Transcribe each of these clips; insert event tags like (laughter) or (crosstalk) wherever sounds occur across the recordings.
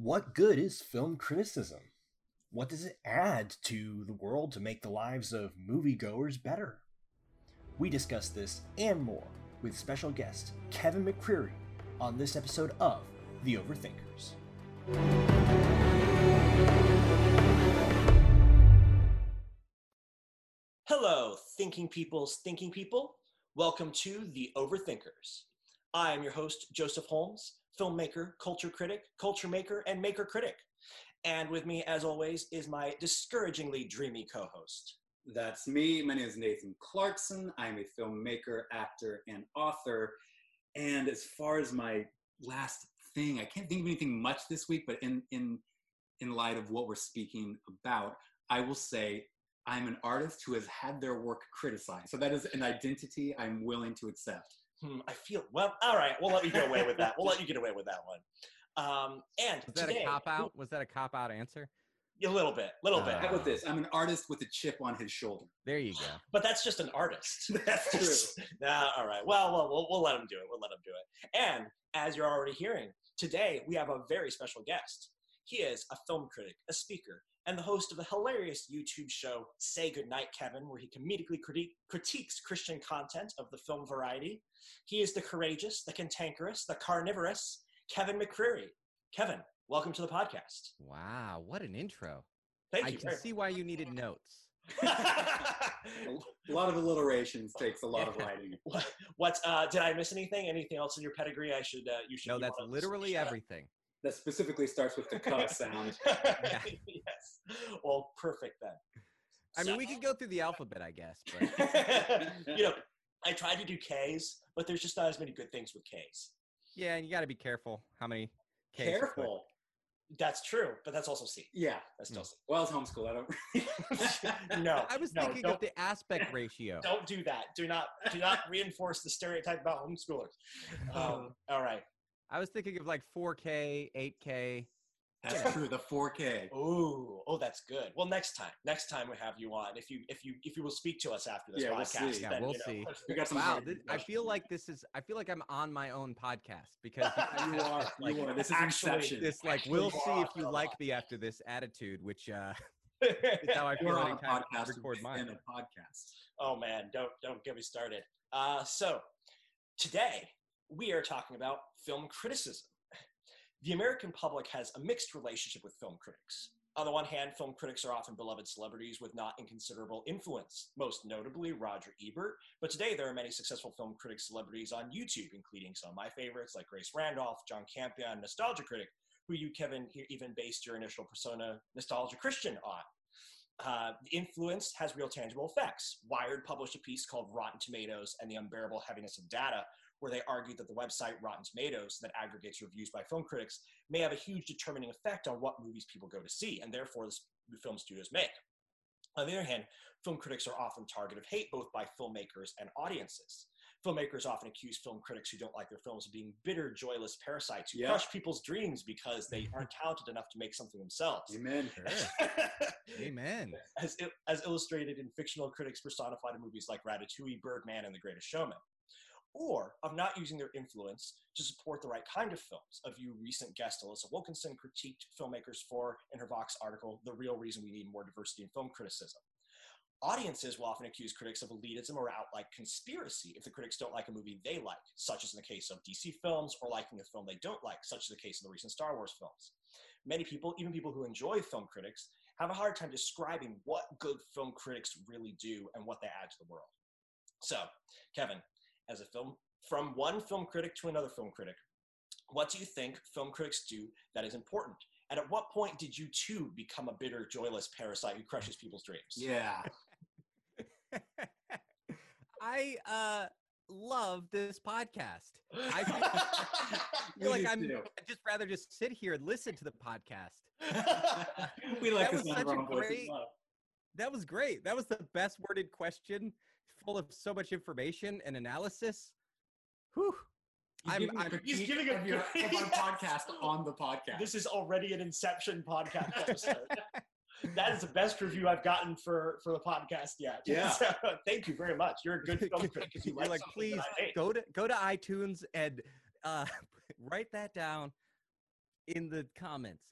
What good is film criticism? What does it add to the world to make the lives of moviegoers better? We discuss this and more with special guest Kevin McCreary on this episode of The Overthinkers. Hello, thinking people's thinking people. Welcome to The Overthinkers. I am your host, Joseph Holmes, filmmaker, culture critic, culture maker, and maker critic. And with me, as always, is my discouragingly dreamy co host. That's me. My name is Nathan Clarkson. I'm a filmmaker, actor, and author. And as far as my last thing, I can't think of anything much this week, but in in in light of what we're speaking about, I will say I'm an artist who has had their work criticized. So that is an identity I'm willing to accept. Hmm, I feel well. All right, we'll let you get away with that. We'll let you get away with that one. Um, and was that today, a cop out? Was that a cop out answer? A little bit, little bit. Uh, How about this? I'm an artist with a chip on his shoulder. There you go. But that's just an artist. (laughs) That's true. nah, all right. Well, well, we'll we'll let him do it. We'll let him do it. And as you're already hearing, today we have a very special guest. He is a film critic, a speaker, and the host of the hilarious YouTube show Say Goodnight, Kevin, where he comedically criti- critiques Christian content of the film variety. He is the courageous, the cantankerous, the carnivorous Kevin McCreary. Kevin, welcome to the podcast. Wow, what an intro. Thank I you. can see why you needed notes. A lot of alliterations takes a lot of (laughs) writing. what, what uh, did I miss anything? Anything else in your pedigree? I should. Uh, you should. No, that's literally everything. That specifically starts with the cuh sound. (laughs) yes. Well, perfect then. I mean, we could go through the alphabet, I guess, but (laughs) you know, I tried to do K's, but there's just not as many good things with K's. yeah, and you got to be careful how many Ks. Careful. That's true, but that's also C. Yeah. That's still C. Well, it's homeschool. I don't. (laughs) No, I was no, thinking of the aspect ratio. Don't do that. Do not do not reinforce the stereotype about homeschoolers. Um, all right. I was thinking of like 4K, 8K. That's true. The 4K. Ooh, oh, that's good. Well, next time, next time we have you on, if you if you if you will speak to us after this Yeah, we'll podcast, see. Yeah, we'll you know, see. We got some. Wow, hard thi- I feel like this is. I feel like I'm on my own podcast because (laughs) you are. (laughs) like, you are. This is actually- Inception. this like Actually, we'll see if you like lot. me after this attitude, which uh, (laughs) is how I feel We're on a I podcast record mine. within a podcast. Oh man, don't don't get me started. Uh, so today we are talking about film criticism. The American public has a mixed relationship with film critics. On the one hand, film critics are often beloved celebrities with not inconsiderable influence, most notably Roger Ebert. But today there are many successful film critic celebrities on YouTube, including some of my favorites like Grace Randolph, John Campea, Nostalgia Critic, who you, Kevin, even based your initial persona, Nostalgia Christian, on. Uh, the influence has real tangible effects. Wired published a piece called Rotten Tomatoes and the Unbearable Heaviness of Data, where they argued that the website Rotten Tomatoes, that aggregates reviews by film critics, may have a huge determining effect on what movies people go to see, and therefore the s- film studios make. On the other hand, film critics are often target of hate both by filmmakers and audiences. Filmmakers often accuse film critics who don't like their films of being bitter, joyless parasites who Yeah. crush people's dreams because they (laughs) aren't talented enough to make something themselves. Amen. (laughs) Amen. as, as illustrated in fictional critics personified in movies like Ratatouille, Birdman, and The Greatest Showman. Or of not using their influence to support the right kind of films. A view recent guest Alissa Wilkinson critiqued filmmakers for in her Vox article, The Real Reason We Need More Diversity in Film Criticism. Audiences will often accuse critics of elitism or outright conspiracy if the critics don't like a movie they like, such as in the case of DC films, or liking a film they don't like, such as the case of the recent Star Wars films. Many people, even people who enjoy film critics, have a hard time describing what good film critics really do and what they add to the world. So, Kevin, as a film from one film critic to another film critic, what do you think film critics do that is important? And at what point did you too become a bitter, joyless parasite who crushes people's dreams? Yeah. (laughs) I uh love this podcast. I feel, I We feel like I'm too. I'd just rather just sit here and listen to the podcast. (laughs) we like That the was sound of such a great- That was great. That was the best worded question, full of so much information and analysis. Whew. He's I'm- giving a I'm- He's giving a of, your, of our (laughs) podcast on the podcast. this is already an Inception podcast episode. (laughs) that is the best review I've gotten for for the podcast yet. Yeah. (laughs) So, thank you very much. You're a good film critic. 'cause You You're like, please go to go to iTunes and uh, write that down in the comments.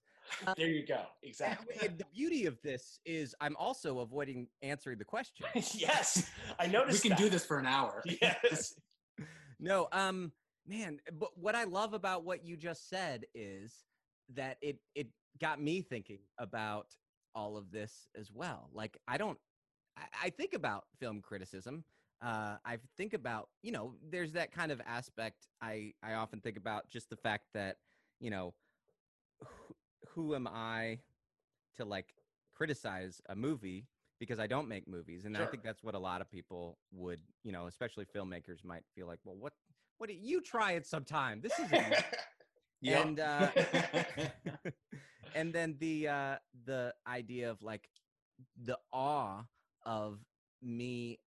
There you go. Exactly. And the beauty of this is I'm also avoiding answering the (laughs) question. yes, I (laughs) noticed. We can that. do this for an hour. (laughs) Yes. No, um, man, but what I love about what you just said is that it it got me thinking about all of this as well. Like I don't I, I think about film criticism. Uh, I think about, you know, there's that kind of aspect I I often think about just the fact that, you know, who, am I to like criticize a movie because I don't make movies, and I think that's what a lot of people would, you know, especially filmmakers might feel like, well, what, what? do You try it sometime. This is, (laughs) and uh, (laughs) (laughs) and then the uh, the idea of like the awe of me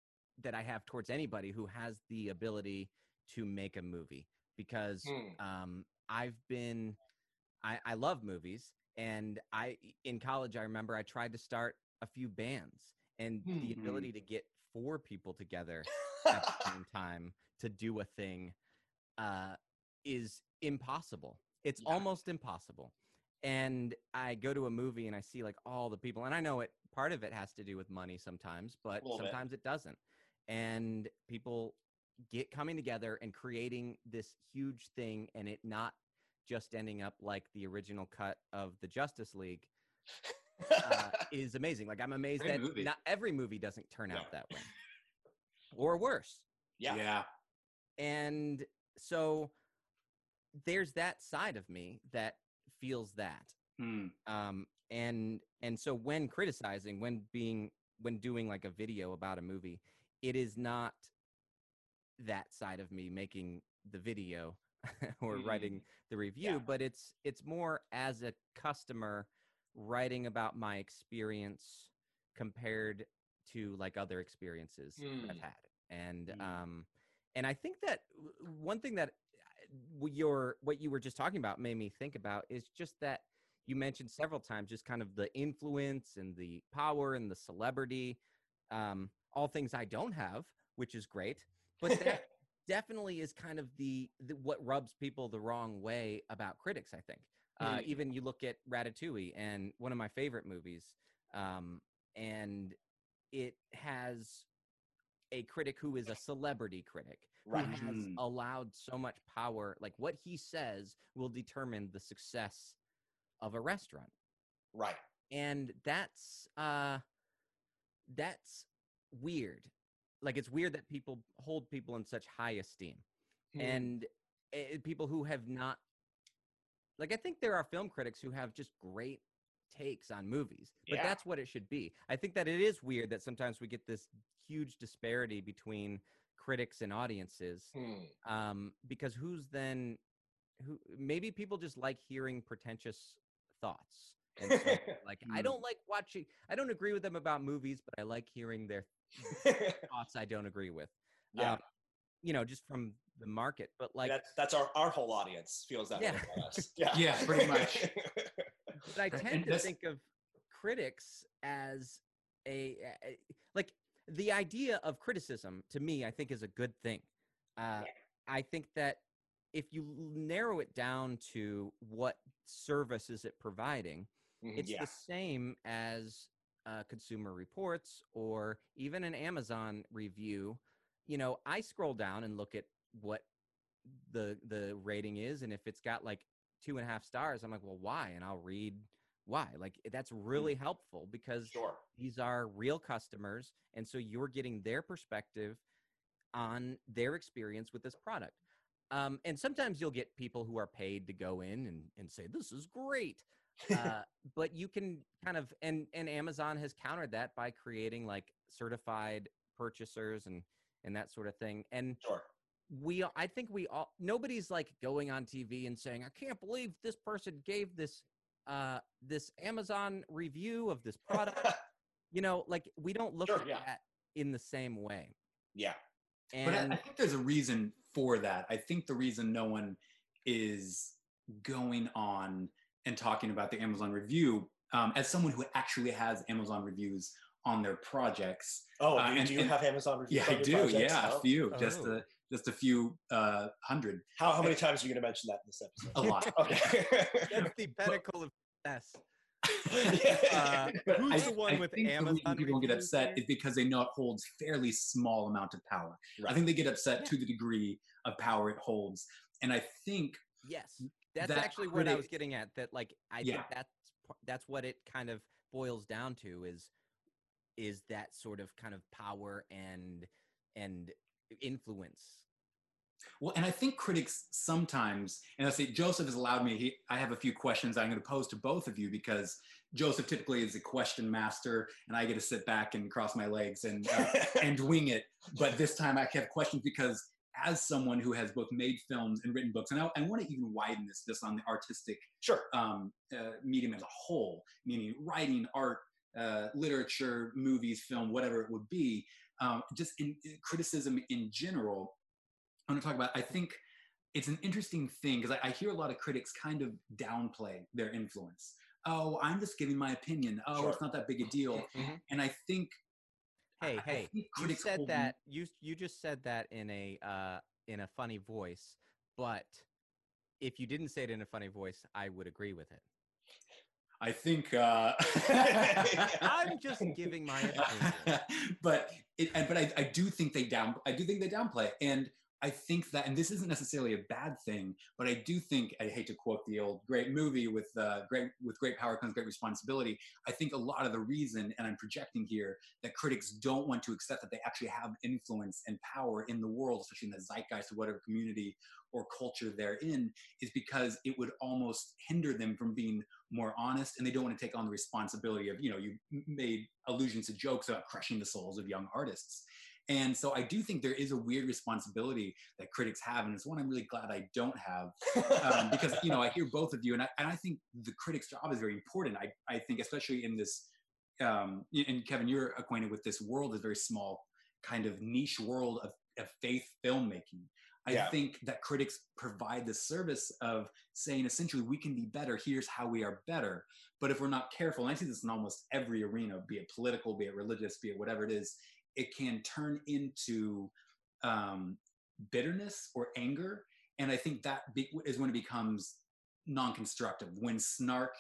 that I have towards anybody who has the ability to make a movie because Hmm. um, I've been I, I love movies and I in college I remember I tried to start a few bands and the Hmm. ability to get four people together at the same (laughs) time to do a thing uh, is impossible. It's Yeah. almost impossible. And I go to a movie and I see like all the people, and I know it. Part of it has to do with money sometimes, but Little bit. sometimes it doesn't. And people get coming together and creating this huge thing, and it not just ending up like the original cut of the Justice League uh, (laughs) is amazing. Like I'm amazed Great that movie. not every movie doesn't turn No. out that way, (laughs) or worse. yeah. yeah. And so there's that side of me that feels that. Hmm. Um, and and so when criticizing, when being when doing like a video about a movie, it is not that side of me making the video (laughs) or Mm. writing the review, Yeah. but it's it's more as a customer writing about my experience compared to like other experiences that I've Mm. had. And Mm. um and I think that one thing that uh, your what you were just talking about made me think about is just that you mentioned several times just kind of the influence and the power and the celebrity um all things I don't have which is great but (laughs) that definitely is kind of the, the what rubs people the wrong way about critics I think uh, Mm. even you look at Ratatouille and one of my favorite movies um and it has a critic who is a celebrity critic Right. who has Mhm. allowed so much power like what he says will determine the success of a restaurant Right. and that's uh that's weird like it's weird that people hold people in such high esteem Hmm. and uh, people who have not like i think there are film critics who have just great takes on movies but Yeah. that's what it should be i think that it is weird that sometimes we get this huge disparity between critics and audiences Hmm. um because who's then who maybe people just like hearing pretentious thoughts and so, (laughs) like i Hmm. don't like watching i don't agree with them about movies but i like hearing their (laughs) thoughts i don't agree with yeah. um, you know just from the market but like that's that's our, our whole audience feels that Yeah. way about us. Yeah. Yeah, pretty much. (laughs) but i And tend to this- think of critics as a, a like the idea of criticism to me i think is a good thing uh, i think that if you narrow it down to what service is it providing Mhm, it's yeah. the same as uh, consumer reports or even an amazon review you know i scroll down and look at what the the rating is and if it's got like two and a half stars i'm like well why? And i'll read why. Like that's really helpful because Sure. these are real customers and so you're getting their perspective on their experience with this product. Um, and sometimes you'll get people who are paid to go in and, and say this is great uh, but you can kind of and and amazon has countered that by creating like certified purchasers and and that sort of thing and Sure. we i think we all nobody's like going on tv and saying i can't believe this person gave this uh this amazon review of this product (laughs) you know like we don't look Sure, at yeah. that in the same way yeah. and But I, I think there's a reason for that. I think the reason no one is going on and talking about the Amazon review, um, as someone who actually has Amazon reviews on their projects. Oh, Uh, do you, and- do you and- have Amazon reviews? Yeah, on I do. projects? Yeah, Oh. a few, just Oh. a just a few uh, hundred, How, how many times are you going to mention that in this episode? a lot. (laughs) Okay. (laughs) That's the pinnacle of success. (laughs) Uh, who's I, the one I with think the reason Amazon people get upset here? is because they know it holds fairly small amount of power. I think they get upset Yeah. to the degree of power it holds, and I think Yes, that's that actually what I was getting at. That like I Yeah. think that's that's what it kind of boils down to is is that sort of kind of power and and influence. Well, and I think critics sometimes, and I say Joseph has allowed me. He, I have a few questions I'm going to pose to both of you because Joseph typically is a question master, and I get to sit back and cross my legs and uh, and wing it. But this time I have questions because as someone who has both made films and written books, and I, I want to even widen this just on the artistic sure. um, uh, medium as a whole, meaning writing, art, uh, literature, movies, film, whatever it would be, um, just in, in criticism in general. I want to talk about. I think it's an interesting thing because I, I hear a lot of critics kind of downplay their influence. Oh, I'm just giving my opinion. Oh, Sure. it's not that big a deal. Mhm. And I think, Hey, I- hey, you said that you you just said that in a uh in a funny voice, but if you didn't say it in a funny voice, I would agree with it. I think. Uh, (laughs) I'm just giving my (laughs) opinion. but it, but I, I do think they down I do think they downplay and I think that and this isn't necessarily a bad thing but I do think I hate to quote the old great movie with uh, great with great power comes great responsibility. I think a lot of the reason and I'm projecting here that critics don't want to accept that they actually have influence and power in the world especially in the zeitgeist of whatever community or culture they're in is because it would almost hinder them from being more honest and they don't want to take on the responsibility of you know you made allusions to jokes about crushing the souls of young artists and so i do think there is a weird responsibility that critics have and it's one i'm really glad i don't have um, because you know i hear both of you and I, and I think the critic's job is very important. I, I think especially in this um, and kevin you're acquainted with this world this very small kind of niche world of, of faith filmmaking. I Yeah. think that critics provide the service of saying essentially we can be better here's how we are better. But if we're not careful and i see this in almost every arena be it political be it religious be it whatever it is it can turn into um, bitterness or anger. And i think that be- is when it becomes non-constructive when snark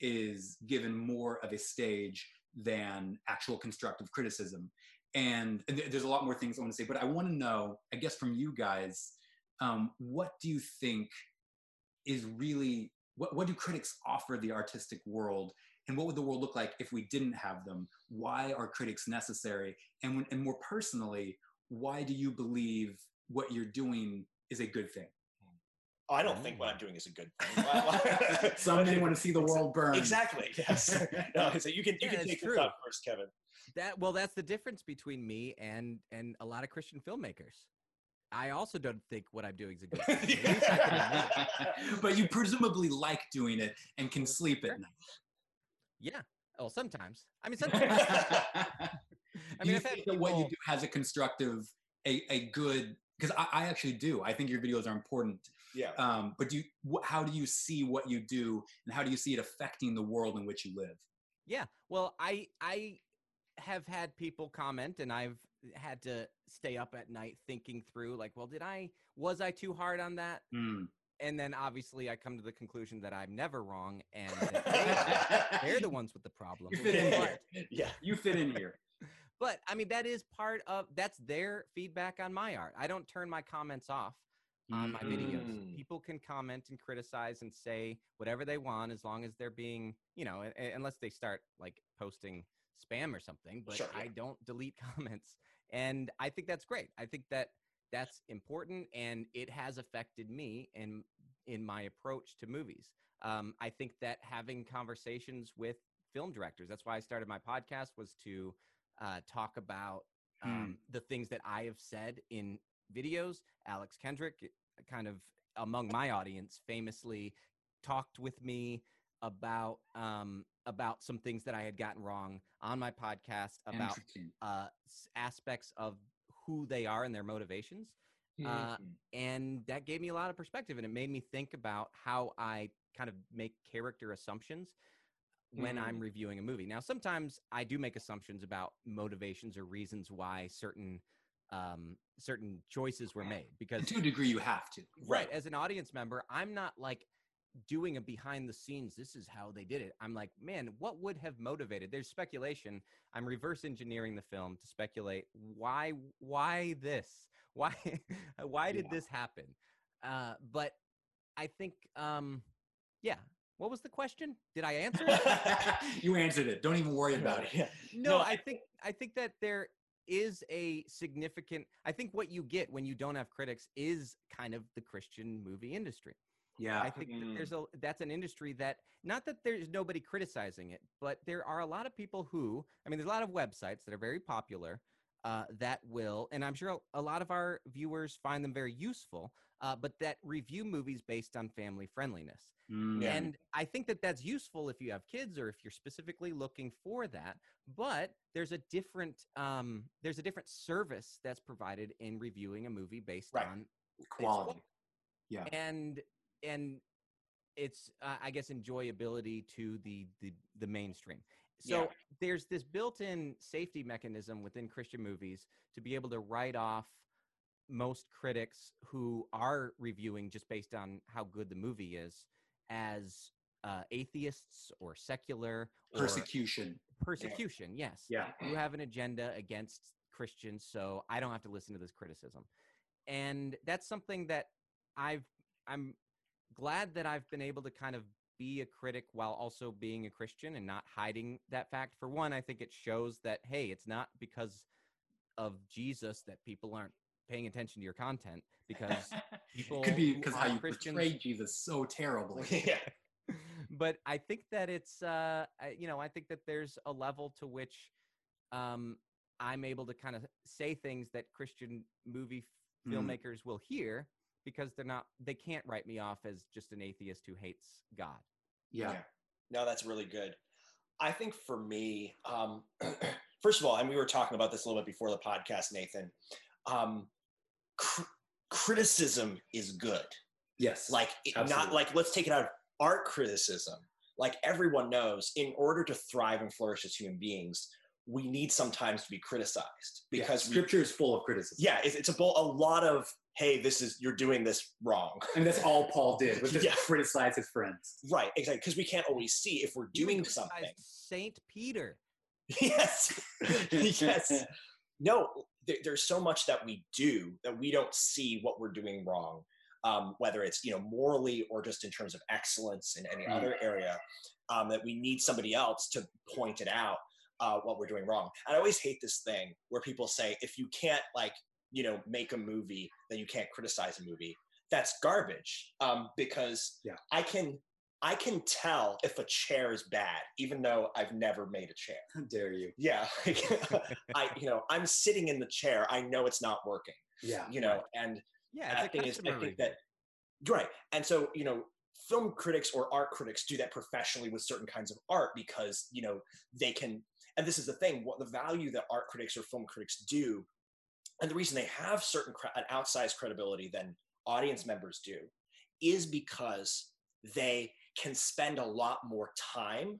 is given more of a stage than actual constructive criticism. And th- there's a lot more things i want to say but i want to know i guess from you guys um, what do you think is really what, what do critics offer the artistic world and what would the world look like if we didn't have them why are critics necessary and, when, and more personally why do you believe what you're doing is a good thing I don't think what I'm mm. doing is a good thing. (laughs) some may want to see the (laughs) world burn Exactly. Yes. (laughs) No, so you can you Yeah, can take true. this up first, Kevin. That well, that's the difference between me and and a lot of Christian filmmakers. I also don't think what I'm doing is a good thing. At least I can admit it. but you presumably like doing it and can sleep at night Yeah. Oh, sometimes. I mean, sometimes. (laughs) (laughs) I do mean, you I've think that what you do has a constructive a, a good because I, I actually do i think your videos are important Yeah. um, but do you wh- how do you see what you do and how do you see it affecting the world in which you live Yeah. Well, I I have had people comment and I've had to stay up at night thinking through like, well, did I was I too hard on that? Mm. And then obviously I come to the conclusion that I'm never wrong and they, (laughs) they're the ones with the problem. You fit in here. yeah. you fit in here (laughs) But I mean that is part of that's their feedback on my art. I don't turn my comments off on my videos. Mm. People can comment and criticize and say whatever they want as long as they're being, you know, unless they start like posting spam or something, but Sure, I don't delete (laughs) comments. And I think that's great. I think that that's important and it has affected me in in my approach to movies. Um, I think that having conversations with film directors, that's why I started my podcast was to uh, talk about Hmm. um, the things that I have said in videos. Alex Kendrick, uh, kind of among my audience, famously talked with me about um, about some things that I had gotten wrong on my podcast about uh, aspects of who they are and their motivations. Uh, Mhm. and that gave me a lot of perspective and it made me think about how I kind of make character assumptions when I'm Mm. reviewing a movie. Now, sometimes I do make assumptions about motivations or reasons why certain um, certain choices were made because And to a degree, you have to. right as an audience member i'm not like doing a behind the scenes this is how they did it i'm like man what would have motivated there's speculation i'm reverse engineering the film to speculate why why this (laughs) why why did Yeah. this happen uh but i think um yeah what was the question did i answer it (laughs) you answered it. Don't even worry (laughs) about it. Yeah. no, No, I think I think that there is a significant I think what you get when you don't have critics is kind of the Christian movie industry. Yeah. I think that Mm. there's a that's an industry that not that there's nobody criticizing it, but there are a lot of people who I mean there's a lot of websites that are very popular uh, that will, and I'm sure a lot of our viewers find them very useful, uh, but that review movies based on family friendliness. Mm. And I think that that's useful if you have kids or if you're specifically looking for that. But there's a different um, there's a different service that's provided in reviewing a movie based Right. on Quality. Yeah. and and it's uh, I guess enjoyability to the the the mainstream. So Yeah. there's this built-in safety mechanism within Christian movies to be able to write off most critics who are reviewing just based on how good the movie is as uh, atheists or secular or Persecution. persecution. Yes, Yeah. you have an agenda against Christians, so I don't have to listen to this criticism. And that's something that I've I'm glad that I've been able to kind of be a critic while also being a Christian and not hiding that fact. For one, I think it shows that hey, it's not because of Jesus that people aren't paying attention to your content because (laughs) people Could be because how you Christians portray Jesus so terribly. (laughs) yeah. (laughs) but I think that it's uh I- you know I think that there's a level to which um I'm able to kind of say things that Christian movie f- Mm. filmmakers will hear because they're not they can't write me off as just an atheist who hates God. Yeah. No, that's really good. I think for me, um, (clears throat) first of all, and we were talking about this a little bit before the podcast, Nathan. Um, cr- criticism is good. Yes. Like, it, not like let's take it out of art criticism. Like everyone knows, in order to thrive and flourish as human beings, we need sometimes to be criticized Yeah, because we, scripture is full of criticism. yeah, it's, it's a, bo- a lot of hey, this is you're doing this wrong. I mean, that's all Paul did was just Yeah. criticize his friends. Right, exactly. Because we can't always see if we're doing criticized something. Saint Peter. yes (laughs) yes no there, there's so much that we do that we don't see what we're doing wrong um, whether it's you know morally or just in terms of excellence in any Mm. other area um, that we need somebody else to point it out uh, what we're doing wrong i always hate this thing where people say if you can't like you know make a movie then you can't criticize a movie that's garbage um, because Yeah. i can i can tell if a chair is bad even though i've never made a chair How dare you? yeah (laughs) (laughs) i you know i'm sitting in the chair i know it's not working Yeah. you know and Yeah, and it's thing is i think review. that right and so you know film critics or art critics do that professionally with certain kinds of art because you know they can and this is the thing what the value that art critics or film critics do and the reason they have certain an outsized credibility than audience members do is because they can spend a lot more time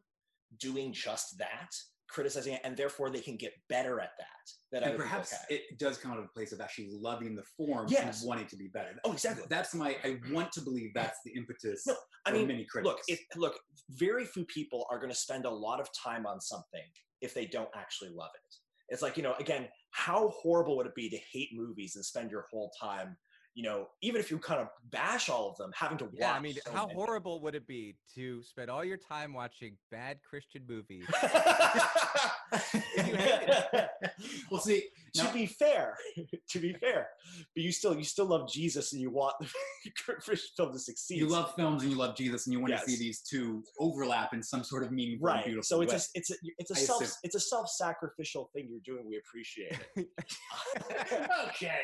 doing just that criticizing it and therefore they can get better at that that And perhaps it does come out of a place of actually loving the form Yes. and wanting to be better. oh exactly That's my. I want to believe that's the impetus No, I for mean, many critics. look if look very few people are going to spend a lot of time on something if they don't actually love it it's like you know again how horrible would it be to hate movies and spend your whole time you know even if you kind of bash all of them having to watch Yeah, I mean, so how many. horrible would it be to spend all your time watching bad Christian movies? (laughs) (laughs) well, see, to be fair (laughs) to be fair but you still you still love jesus and you want the (laughs) christian film to succeed you love films and you love Jesus, and you want Yes. to see these two overlap in some sort of meaningful, and right beautiful so it's way. a it's a it's a I self assume. it's a self-sacrificial thing you're doing we appreciate it (laughs) okay.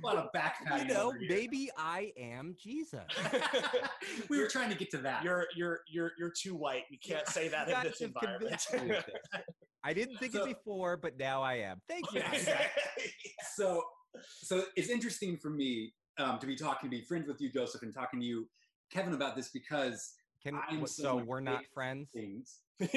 What a lot of you know, maybe I am Jesus. we were trying to get to that. you're you're you're you're too white. You can't say that in this environment. Convinced me of this. I didn't think So- it before, but now I am. Thank you. (laughs) so so it's interesting for me um, to be talking to be friends with you joseph and talking to you kevin about this because Can I'm wh- so someone we're who not friends? things. (laughs)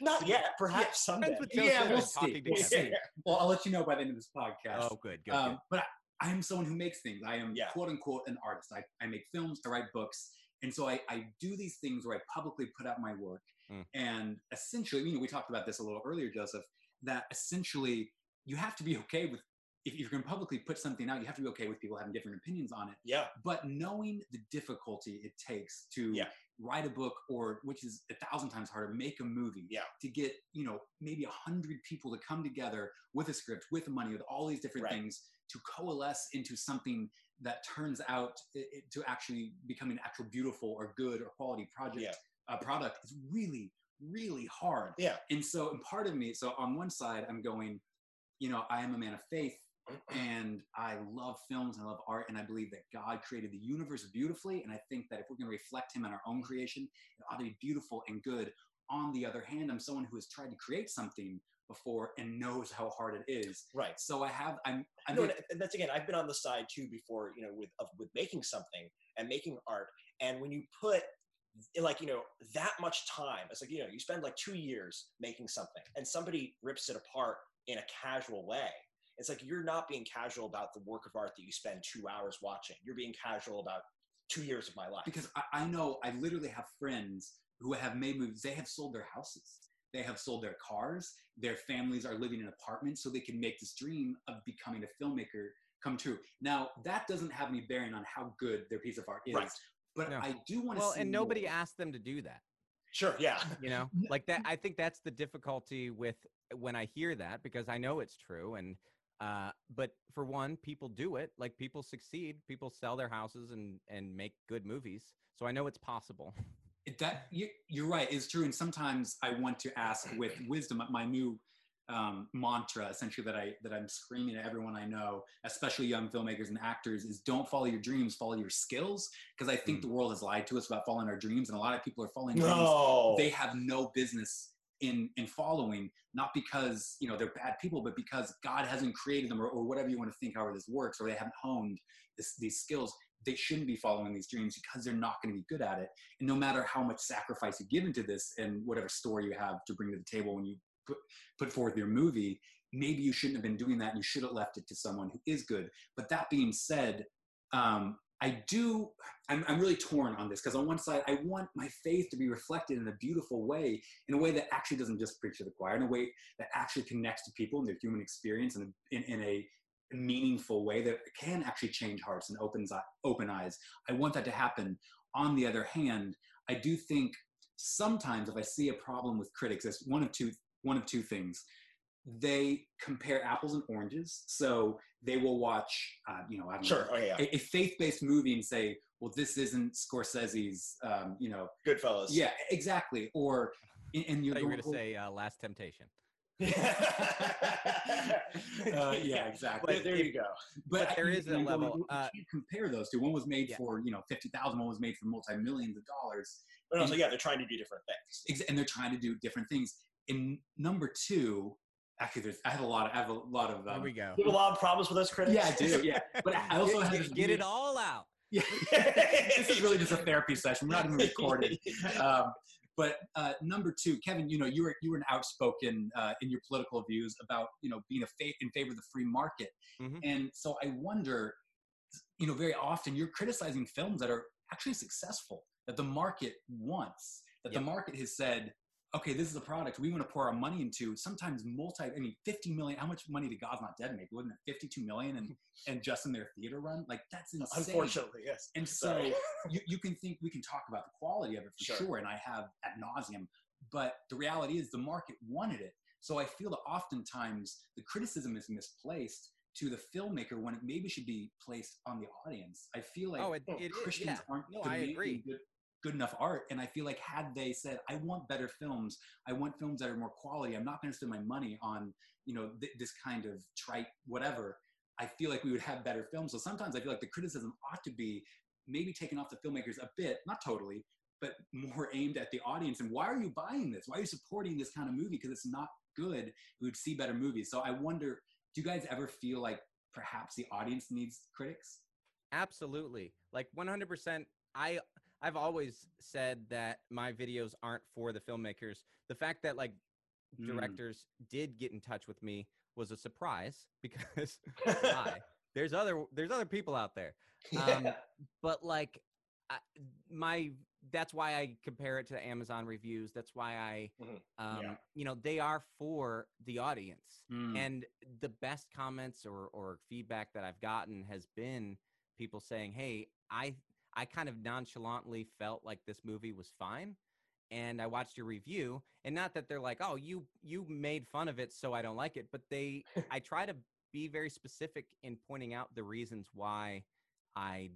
Not yet. Perhaps someday. Friends with Joe Yeah, we'll talking see. We'll together. see. Well, I'll let you know by the end of this podcast. Oh, good, good, um, good. but I, I am someone who makes things. I am Yeah. quote unquote an artist. I, I make films, I write books. And so I, I do these things where I publicly put out my work. Mm. And essentially, you know, we talked about this a little earlier, Joseph, that essentially you have to be okay with, if you're going to publicly put something out, you have to be okay with people having different opinions on it. Yeah. But knowing the difficulty it takes to Yeah. write a book or which is a thousand times harder, make a movie, Yeah. to get, you know, maybe a hundred people to come together with a script, with money, with all these different Right. things to coalesce into something that turns out i- i- to actually become an actual beautiful or good or quality project Yeah. Uh, product is really really hard Yeah. and so and part of me so on one side i'm going you know i am a man of faith and i love films and i love art and i believe that god created the universe beautifully and i think that if we're going to reflect him in our own creation it ought to be beautiful and good on the other hand i'm someone who has tried to create something before and knows how hard it is Right. so i have i'm i'm no, and- and that's again. I've been on the side too before, you know, with of, with making something and making art. And when you put like you know that much time, it's like you know you spend like two years making something, and somebody rips it apart in a casual way. It's like you're not being casual about the work of art that you spend two hours watching. You're being casual about two years of my life. because I, I know I literally have friends who have made movies. They have sold their houses. They have sold their cars. Their families are living in apartments so they can make this dream of becoming a filmmaker come true. Now that doesn't have any bearing on how good their piece of art is, Right. But No. I do want to. See. Well, and nobody more. asked them to do that. sure, yeah, (laughs) You know, (laughs) like that. I think that's the difficulty with when I hear that because I know it's true. And uh, but for one, people do it. Like people succeed. People sell their houses and and make good movies. So I know it's possible. (laughs) That you, you're right it's true and sometimes i want to ask with wisdom my new um, mantra essentially that i that i'm screaming at everyone i know especially young filmmakers and actors is don't follow your dreams follow your skills. Because i think Mm. the world has lied to us about following our dreams and a lot of people are following dreams. No, they have no business in in following not because you know they're bad people but because god hasn't created them or, or whatever you want to think however this works or they haven't honed this, these skills they shouldn't be following these dreams because they're not going to be good at it. And no matter how much sacrifice you give into this and whatever story you have to bring to the table when you put, put forth your movie maybe you shouldn't have been doing that and you should have left it to someone who is good. But that being said um, i do i'm, I'm really torn on this because on one side i want my faith to be reflected in a beautiful way in a way that actually doesn't just preach to the choir in a way that actually connects to people and their human experience and in, in a meaningful way that can actually change hearts and opens open eyes. I want that to happen. On the other hand i do think sometimes if i see a problem with critics it's one of two one of two things they compare apples and oranges so they will watch uh, you know I don't know, sure, oh yeah, a, a faith-based movie and say well this isn't scorsese's um, you know Goodfellas. yeah exactly or and- and you're thought you going, going to say uh, Last Temptation. (laughs) uh, yeah exactly There, there you go. but, But there I- is a and level, well, you uh, can't compare those two one was made Yeah. for you know 50000 one was made for multi-millions of dollars But also, yeah, they're trying to do different things. Ex- and they're trying to do different things in number two actually there's i have a lot of i have a lot of There um, we go. You have a lot of problems with those critics. yeah i do yeah but i (laughs) also get, have get- get it all out. (laughs) yeah this is really just a therapy session we're not even recorded um, but uh, number two, Kevin, you know, you were you were an outspoken uh, in your political views about you know being a fa- in favor of the free market, Mhm. and so I wonder, you know, very often you're criticizing films that are actually successful that the market wants, that the market has said, okay, this is a product we want to pour our money into. Sometimes multi, I mean, 50 million. How much money did God's Not Dead make? Wasn't it 52 million and (laughs) and just in their theater run? Like that's insane. Unfortunately, yes. And so (laughs) you, you can think we can talk about the quality of it for Sure. sure, and I have ad nauseum. But the reality is the market wanted it. So I feel that oftentimes the criticism is misplaced to the filmmaker when it maybe should be placed on the audience. I feel like oh, it, oh, it is. Christians Yeah. aren't No, gonna I make agree. Good, good enough art, and I feel like had they said, "I want better films. I want films that are more quality. I'm not going to spend my money on you know th- this kind of trite whatever." I feel like we would have better films. So sometimes I feel like the criticism ought to be maybe taken off the filmmakers a bit, not totally, but more (laughs) aimed at the audience. And why are you buying this? Why are you supporting this kind of movie? Because it's not good. We would see better movies. So I wonder, do you guys ever feel like perhaps the audience needs critics? Absolutely. Like 100%. I I've always said that my videos aren't for the filmmakers. The fact that like Mm. directors did get in touch with me was a surprise (laughs) because why? (laughs) there's other there's other people out there. Um, but like I, my that's why I compare it to Amazon reviews. That's why I Mhm. um Yeah. you know they are for the audience. Mm. And the best comments or or feedback that I've gotten has been people saying, "Hey, I I kind of nonchalantly felt like this movie was fine." And I watched your review, and not that they're like, "Oh, you you made fun of it, so I don't like it," but they (laughs) I try to be very specific in pointing out the reasons why I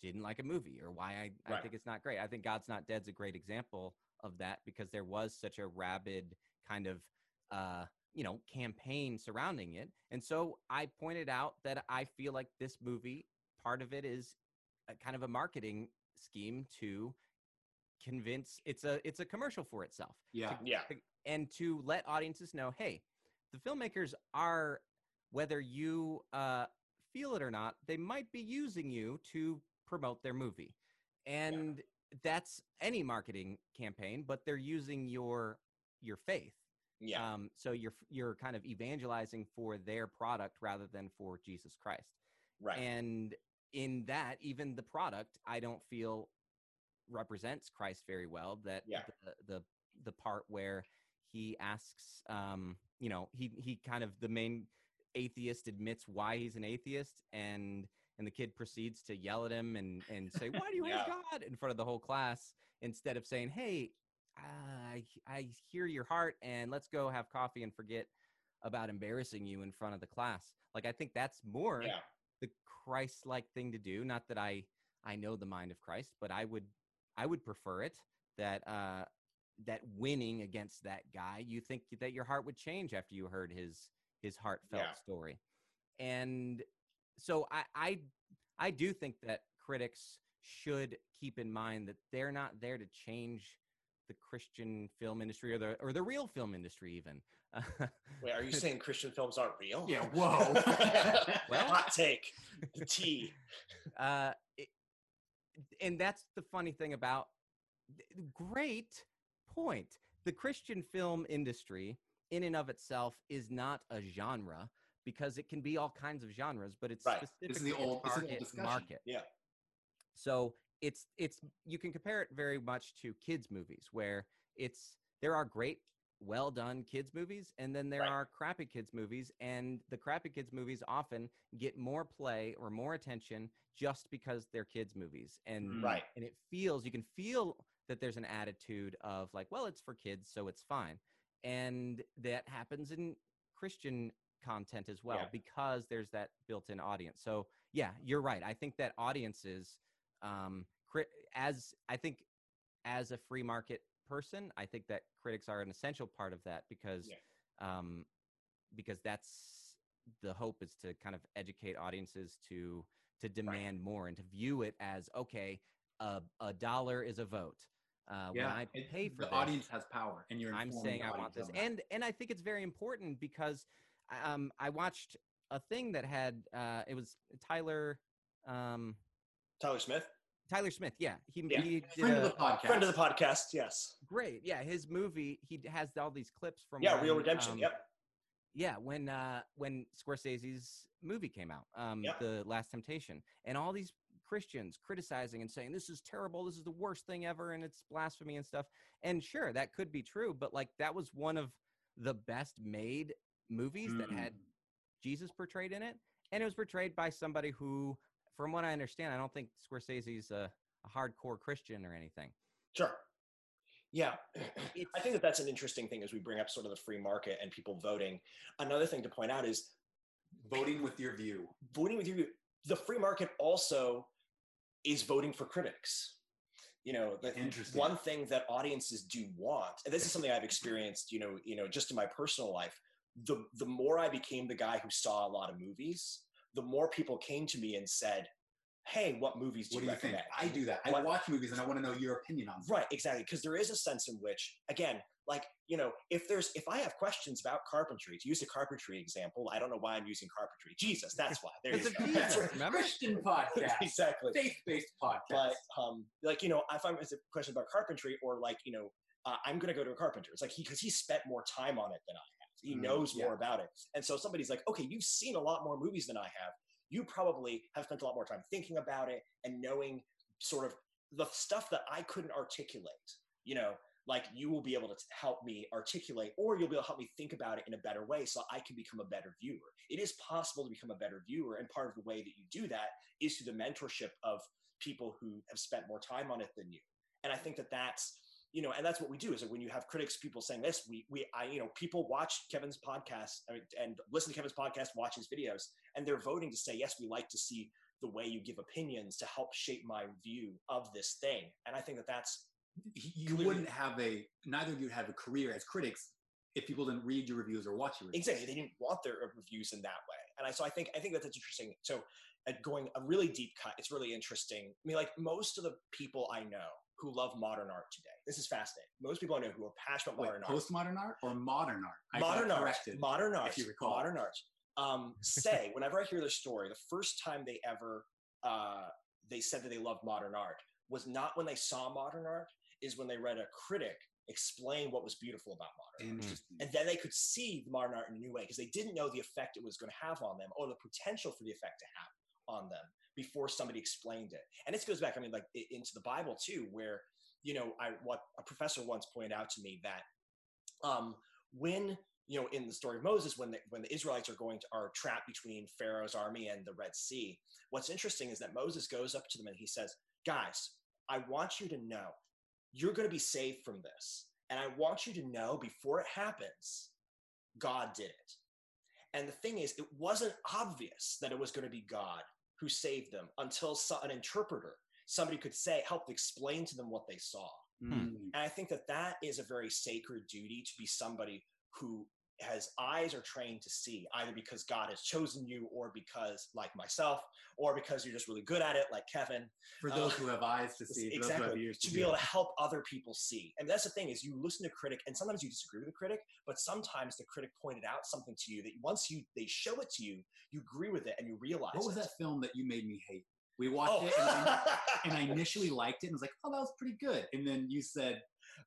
didn't like a movie or why I, I think it's not great. I think God's Not Dead's a great example of that because there was such a rabid kind of uh, you know campaign surrounding it, and so I pointed out that I feel like this movie part of it is a kind of a marketing scheme to convince it's a it's a commercial for itself yeah. yeah. and to let audiences know hey the filmmakers are whether you uh, feel it or not they might be using you to promote their movie and that's any marketing campaign but they're using your your faith Yeah. um, so you're you're kind of evangelizing for their product rather than for jesus christ right. and in that even the product i don't feel represents christ very well that Yeah. the, the the part where he asks um you know he he kind of the main atheist admits why he's an atheist and and the kid proceeds to yell at him and and say why do you Yeah. hate god in front of the whole class instead of saying hey i i hear your heart and let's go have coffee and forget about embarrassing you in front of the class like i think that's more yeah. The Christ-like thing to do. Not that I I know the mind of Christ, but I would I would prefer it that uh that winning against that guy, you think that your heart would change after you heard his his heartfelt Yeah. story. And so I I I do think that critics should keep in mind that they're not there to change the Christian film industry or the or the real film industry even. Wait, are you (laughs) saying Christian films aren't real? Yeah, whoa. (laughs) Well- hot take. The tea. uh, it, and that's the funny thing about great point the christian film industry in and of itself is not a genre because it can be all kinds of genres but it's Right. specific This the old- this is the market Yeah. so it's it's you can compare it very much to kids movies where it's there are great well done kids movies and then there Right. are crappy kids movies and the crappy kids movies often get more play or more attention just because they're kids movies and. Right. and it feels you can feel that there's an attitude of like well it's for kids so it's fine and that happens in christian content as well Yeah. because there's that built-in audience so yeah you're right i think that audiences um cri- as i think as a free market person i think that critics are an essential part of that because um because that's the hope is to kind of educate audiences to to demand more and to view it as okay a, a dollar is a vote uh, yeah. when i pay for the this, audience has power, and you're. I'm saying I want this, and and I think it's very important because um, I watched a thing that had uh, it was Tyler um, Tyler Smith, Tyler Smith. Yeah, he Yeah. he did friend of the podcast. friend of the podcast. Yes. great. Yeah, his movie he has all these clips from Yeah. Real Redemption. um, yep. Yeah, when uh when Scorsese's movie came out, um Yep. the Last Temptation, and all these Christians criticizing and saying this is terrible, this is the worst thing ever and it's blasphemy and stuff. And sure, that could be true, but like that was one of the best made movies that had Mm. Jesus portrayed in it, and it was portrayed by somebody who from what I understand, I don't think Scorsese's a, a hardcore Christian or anything. Sure. Yeah. (clears throat) I think that that's an interesting thing as we bring up sort of the free market and people voting. Another thing to point out is voting with your view. voting with you. The free market also is voting for critics. You know, the Interesting. one thing that audiences do want, and this is something I've experienced, you know, you know, just in my personal life. The the more I became the guy who saw a lot of movies, the more people came to me and said, hey, what movies do what you do you recommend? I do that. I What- watch movies and I want to know your opinion on them. Right, exactly. Because there is a sense in which, again, like you know, if there's if I have questions about carpentry, to use a carpentry example, I don't know why I'm using carpentry. Jesus, that's why. There It's a That's right. Christian (laughs) podcast, exactly. faith-based podcast. But um, like you know, if I'm it's a question about carpentry or like you know, uh, I'm gonna go to a carpenter. It's like he because he spent more time on it than I. He Mm, knows yeah. more about it. And so somebody's like, okay, you've seen a lot more movies than I have. You probably have spent a lot more time thinking about it and knowing sort of the stuff that I couldn't articulate. You know, like you will be able to help me articulate, or you'll be able to help me think about it in a better way, so I can become a better viewer. It is possible to become a better viewer, and part of the way that you do that is through the mentorship of people who have spent more time on it than you. And I think that that's you know, and that's what we do is that when you have critics, people saying this, we we I you know people watch Kevin's podcast I mean, and listen to Kevin's podcast, watch his videos, and they're voting to say yes, we like to see the way you give opinions to help shape my view of this thing. And I think that that's you clearly- wouldn't have a neither of you have a career as critics if people didn't read your reviews or watch your reviews. exactly they didn't want their reviews in that way and i so i think i think that that's interesting so uh, going a really deep cut it's really interesting i mean like most of the people i know who love modern art today. This is fascinating. Most people i know who are passionate about Wait, modern art. postmodern art or modern art? I modern art. corrected. modern art. if you recall. modern art. Um, say (laughs) whenever i hear their story the first time they ever uh, they said that they loved modern art was not when they saw modern art is when they read a critic explain what was beautiful about modern art. And then they could see the modern art in a new way because they didn't know the effect it was going to have on them or the potential for the effect to have on them before somebody explained it. And this goes back i mean like into the bible too where you know i what a professor once pointed out to me that um when you know in the story of moses when the when the israelites are going to are trapped between pharaoh's army and the red sea what's interesting is that moses goes up to them and he says guys i want you to know you're going to be saved from this. And i want you to know before it happens god did it. And the thing is it wasn't obvious that it was going to be god who saved them until so- an interpreter somebody could say help explain to them what they saw Mm. and I think that that is a very sacred duty to be somebody who has eyes are trained to see, either because God has chosen you, or because, like myself, or because you're just really good at it, like Kevin. For those Uh, who have eyes to see, for those who have exactly to, to be able to help other people see. And that's the thing is, you listen to a critic, and sometimes you disagree with the critic, but sometimes the critic pointed out something to you that once you they show it to you, you agree with it and you realize. What was it. that film that you made me hate? We watched Oh. it and I, and I (laughs) initially liked it and was like, oh, that was pretty good. And then you said,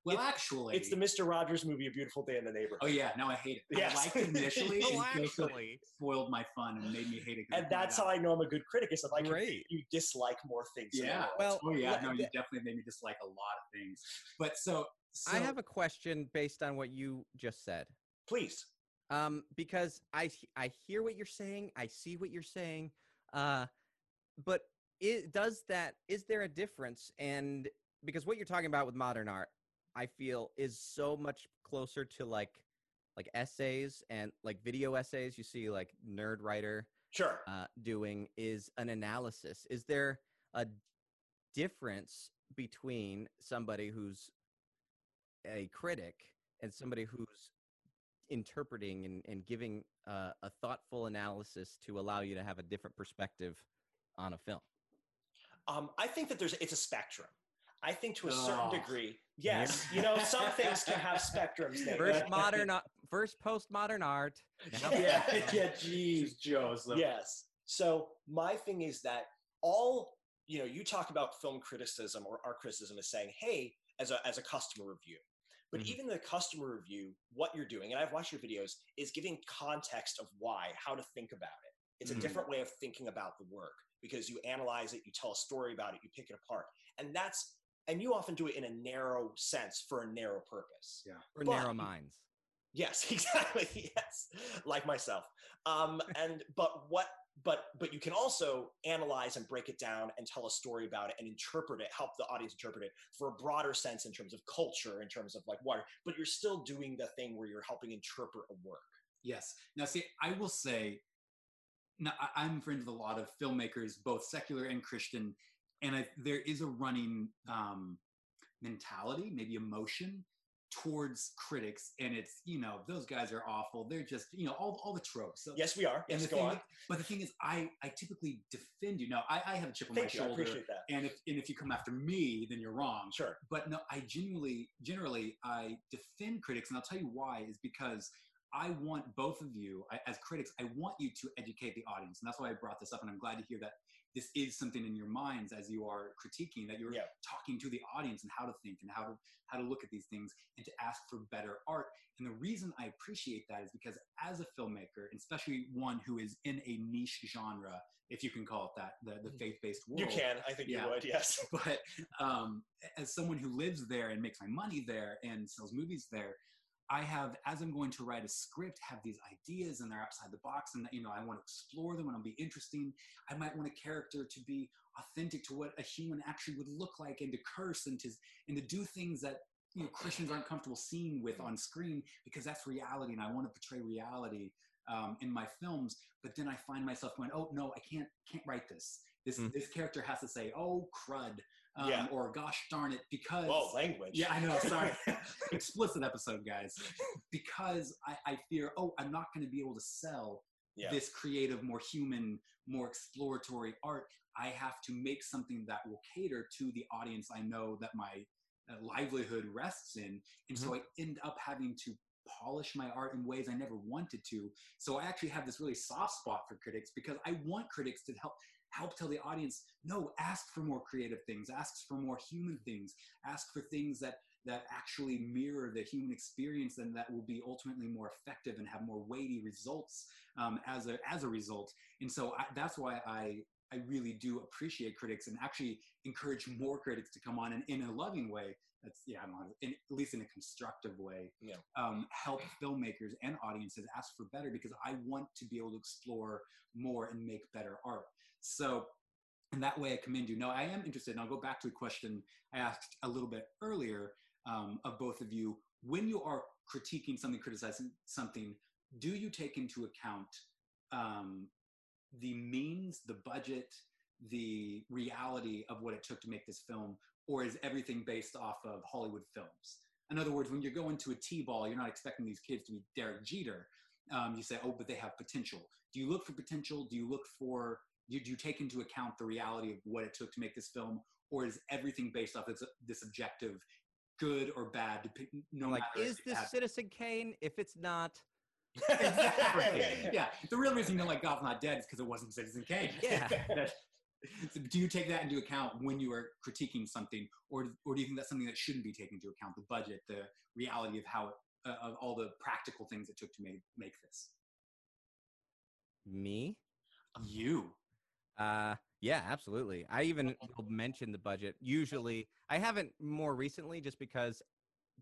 well, It's- actually, it's the Mr. Rogers movie, A Beautiful Day in the Neighborhood. oh yeah, no, I hate it. Yes. I liked it initially, Oh, (laughs) and actually. spoiled my fun and made me hate it. and that's how I know I'm a good critic. Is if I can you dislike more things. Yeah. world. Well, Oh yeah, no, you definitely made me dislike a lot of things. But so, so I have a question based on what you just said. please. Um, because I I hear what you're saying, I see what you're saying, uh, but it does that. Is there a difference? And because what you're talking about with modern art, I feel is so much closer to like like essays and like video essays. You see like Nerdwriter Sure. uh, doing is an analysis. Is there a difference between somebody who's a critic and somebody who's interpreting and, and giving uh, a thoughtful analysis to allow you to have a different perspective on a film? Um, I think that there's it's a spectrum. I think to a certain Oh. degree, yes. You know, some (laughs) things can have spectrums. Nate. First modern, first postmodern art. (laughs) now Yeah, postmodern. (laughs) yeah, Jeez, Joseph. Yes. So my thing is that all you know, you talk about film criticism or art criticism is saying, hey, as a as a customer review. But Mhm. even the customer review, what you're doing, and I've watched your videos, is giving context of why, how to think about it. It's a Mhm. different way of thinking about the work because you analyze it, you tell a story about it, you pick it apart. And that's and you often do it in a narrow sense for a narrow purpose. Yeah. For But- narrow minds. Yes, (laughs) exactly. Yes, like myself. Um, and but what? But but you can also analyze and break it down and tell a story about it and interpret it, help the audience interpret it for a broader sense in terms of culture, in terms of like water, But you're still doing the thing where you're helping interpret a work. Yes. Now, see, I will say, now I'm friends with a lot of filmmakers, both secular and Christian, and I, there is a running um, mentality, maybe emotion, towards critics and it's you know those guys are awful they're just you know all, all the tropes so Yes, we are. Yes, go on. but the thing is i i typically defend you now i, I have a chip on Thank my you. I shoulder appreciate that. and if and if you come after me then you're wrong Sure. but no i genuinely generally i defend critics and i'll tell you why is because i want both of you I, as critics i want you to educate the audience and that's why i brought this up and i'm glad to hear that this is something in your minds as you are critiquing that you're Yeah. talking to the audience and how to think and how to how to look at these things and to ask for better art and the reason i appreciate that is because as a filmmaker especially one who is in a niche genre if you can call it that the, the faith-based world You can. I think Yeah. you would. Yes. (laughs) but um, as someone who lives there and makes my money there and sells movies there i have as i'm going to write a script have these ideas and they're outside the box and you know i want to explore them and i'll be interesting. I might want a character to be authentic to what a human actually would look like and to curse and to and to do things that you know christians aren't comfortable seeing with on screen because that's reality and i want to portray reality um, in my films. But then i find myself going oh no i can't can't write this. This Mm. this character has to say oh crud um, Yeah. or gosh darn it because Whoa, language. yeah i know sorry (laughs) explicit episode guys because I, I fear oh i'm not going to be able to sell Yeah. this creative more human more exploratory art i have to make something that will cater to the audience i know that my uh, livelihood rests in and so i end up having to polish my art in ways i never wanted to so i actually have this really soft spot for critics because i want critics to help help tell the audience no ask for more creative things ask for more human things ask for things that that actually mirror the human experience and that will be ultimately more effective and have more weighty results um, as a as a result. And so I, that's why i i really do appreciate critics and actually encourage more critics to come on and in a loving way that's yeah I don't know, in, at least in a constructive way Yeah. um, help filmmakers and audiences ask for better because i want to be able to explore more and make better art. So in that way i commend you. No i am interested and i'll go back to the question i asked a little bit earlier um, of both of you. When you are critiquing something criticizing something do you take into account um, the means the budget the reality of what it took to make this film or is everything based off of hollywood films in other words when you're going to a t-ball you're not expecting these kids to be derek jeter um, you say oh but they have potential do you look for potential do you look for do you, take into account the reality of what it took to make this film or is everything based off this, this objective good or bad no like, matter is this Citizen Kane? If it's not, (laughs) exactly. yeah the real reason you know like god's not dead is because it wasn't citizen kane Yeah. (laughs) So do you take that into account when you are critiquing something or, or do you think that's something that shouldn't be taken into account the budget the reality of how uh, of all the practical things it took to make make this me. you Uh, yeah, absolutely. I even will mention the budget. Usually, I haven't more recently, just because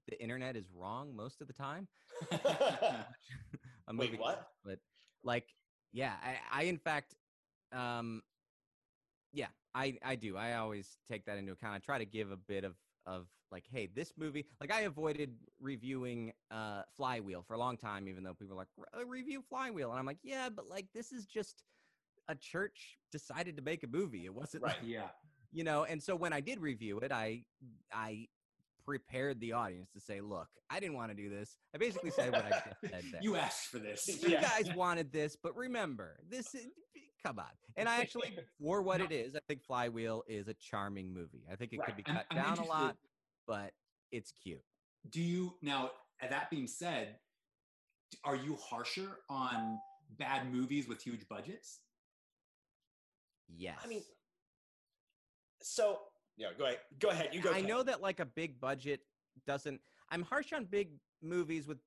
the internet is wrong most of the time. (laughs) (laughs) Wait, what? But like, yeah, I, I in fact, um, yeah, I I do. I always take that into account. I try to give a bit of of like, hey, this movie. Like, I avoided reviewing uh Flywheel for a long time, even though people are like review Flywheel, and I'm like, yeah, but like this is just a church decided to make a movie. It wasn't Right. like, yeah you know and so when i did review it i i prepared the audience to say look i didn't want to do this i basically said what i just said (laughs) there. you asked for this you Yeah. guys (laughs) wanted this but remember this is come on and i actually for what No. it (laughs) is i think flywheel is a charming movie i think it Right. could be I'm- cut I'm down a lot but it's cute do you now uh, that being said are you harsher on bad movies with huge budgets yes I mean, so yeah, go ahead. Go ahead. You go. I Ken. know that like a big budget doesn't. I'm harsh on big movies with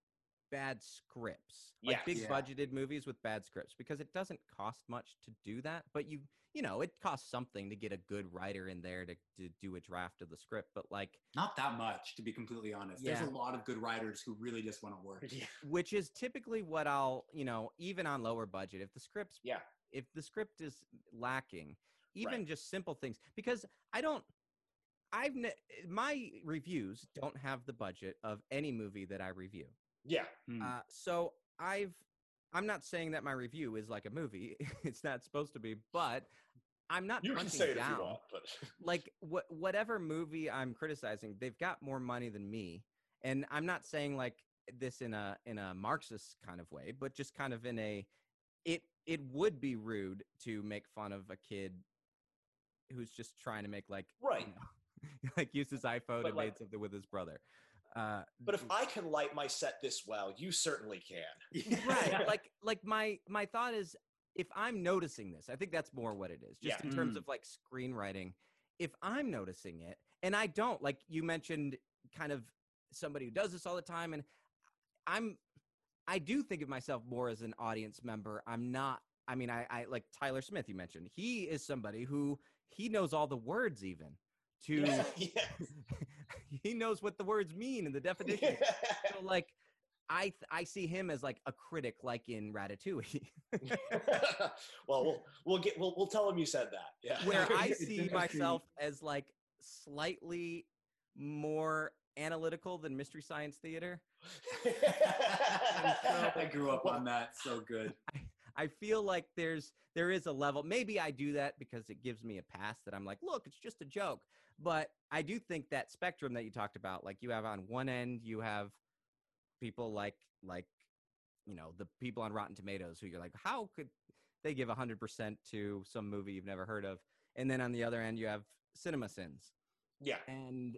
bad scripts, like Yes. big Yeah. budgeted movies with bad scripts, because it doesn't cost much to do that. But you, you know, it costs something to get a good writer in there to, to do a draft of the script. But like, not that much to be completely honest there's a lot of good writers who really just want to work Yeah. which is typically what I'll, you know, even on lower budget, if the script's Yeah. if the script is lacking, even Right. just simple things, because I don't, I've ne- my reviews don't have the budget of any movie that I review. Yeah. Hmm. Uh, so I've, I'm not saying that my review is like a movie. (laughs) it's not supposed to be, but I'm not You can say it down. if you want, but (laughs) Like what, whatever movie I'm criticizing, they've got more money than me, and I'm not saying like this in a in a Marxist kind of way, but just kind of in a it it would be rude to make fun of a kid who's just trying to make like you Right. know, (laughs) like use his iPhone But, and like- made something with his brother. Uh, But if I can light my set this well, you certainly can. (laughs) right like like my my thought is if i'm noticing this i think that's more what it is just Yeah. in terms Mm. of like screenwriting if i'm noticing it and i don't like you mentioned kind of somebody who does this all the time and i'm i do think of myself more as an audience member i'm not i mean i i like tyler smith you mentioned he is somebody who he knows all the words even to Yeah. yeah. (laughs) he knows what the words mean and the definition so like I th- I see him as like a critic, like in Ratatouille, (laughs) well, we'll we'll get we'll we'll tell him you said that. Yeah. where I (laughs) see myself as like slightly more analytical than Mystery Science Theater. I grew up on that. So good. I, I feel like there's there is a level. Maybe I do that because it gives me a pass that I'm like, look, it's just a joke. But I do think that spectrum that you talked about, like you have on one end, you have people like like you know the people on Rotten Tomatoes who you're like, how could they give hundred percent to some movie you've never heard of? And then on the other end, you have CinemaSins, yeah. and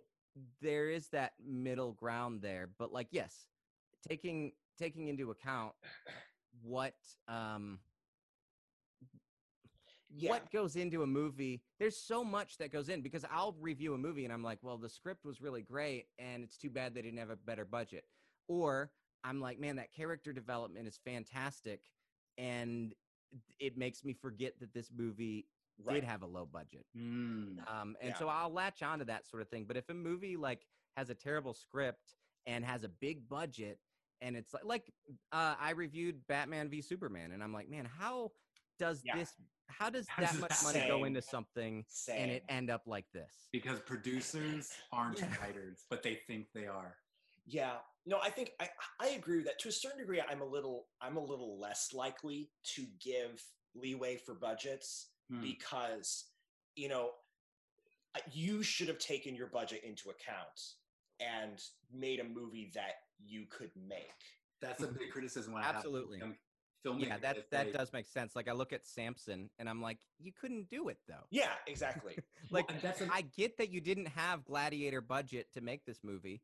there is that middle ground there. But like, yes, taking taking into account (sighs) what um Yeah. what goes into a movie there's so much that goes in because i'll review a movie and i'm like well the script was really great and it's too bad they didn't have a better budget or i'm like man that character development is fantastic and it makes me forget that this movie Right. did have a low budget Mm. um, and Yeah. so I'll latch onto that sort of thing. But if a movie like has a terrible script and has a big budget, and it's like like uh, I reviewed Batman v Superman, and I'm like, man, how does Yeah. this? How does How that does much that money go into something Same. and it end up like this? Because producers aren't Yeah. writers, but they think they are. Yeah. No, I think I, I agree with that. To a certain degree, I'm a little I'm a little less likely to give leeway for budgets Hmm. because you know uh, you should have taken your budget into account and made a movie that you could make. That's a big criticism. When I have Absolutely. young Yeah, that that does make sense. Like I look at Samson, and I'm like, you couldn't do it though. Yeah, exactly. (laughs) Like and that's a- I get that you didn't have Gladiator budget to make this movie,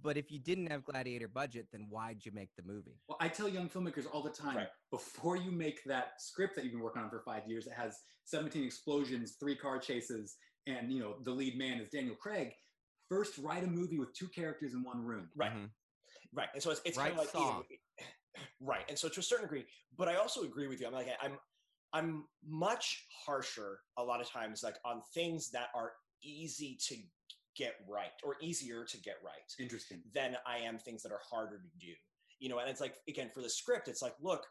but if you didn't have Gladiator budget, then why'd you make the movie? Well, I tell young filmmakers all the time Right. before you make that script that you've been working on for five years, it has 17 explosions, three car chases, and you know the lead man is Daniel Craig. First, write a movie with two characters in one room. Right. Mhm. Right. And so it's, it's Right kind of like saw. Right. And so to a certain degree, but I also agree with you. I'm like I'm I'm much harsher a lot of times like on things that are easy to get right or easier to get right Interesting. than I am things that are harder to do. You know, and it's like again for the script, it's like, look,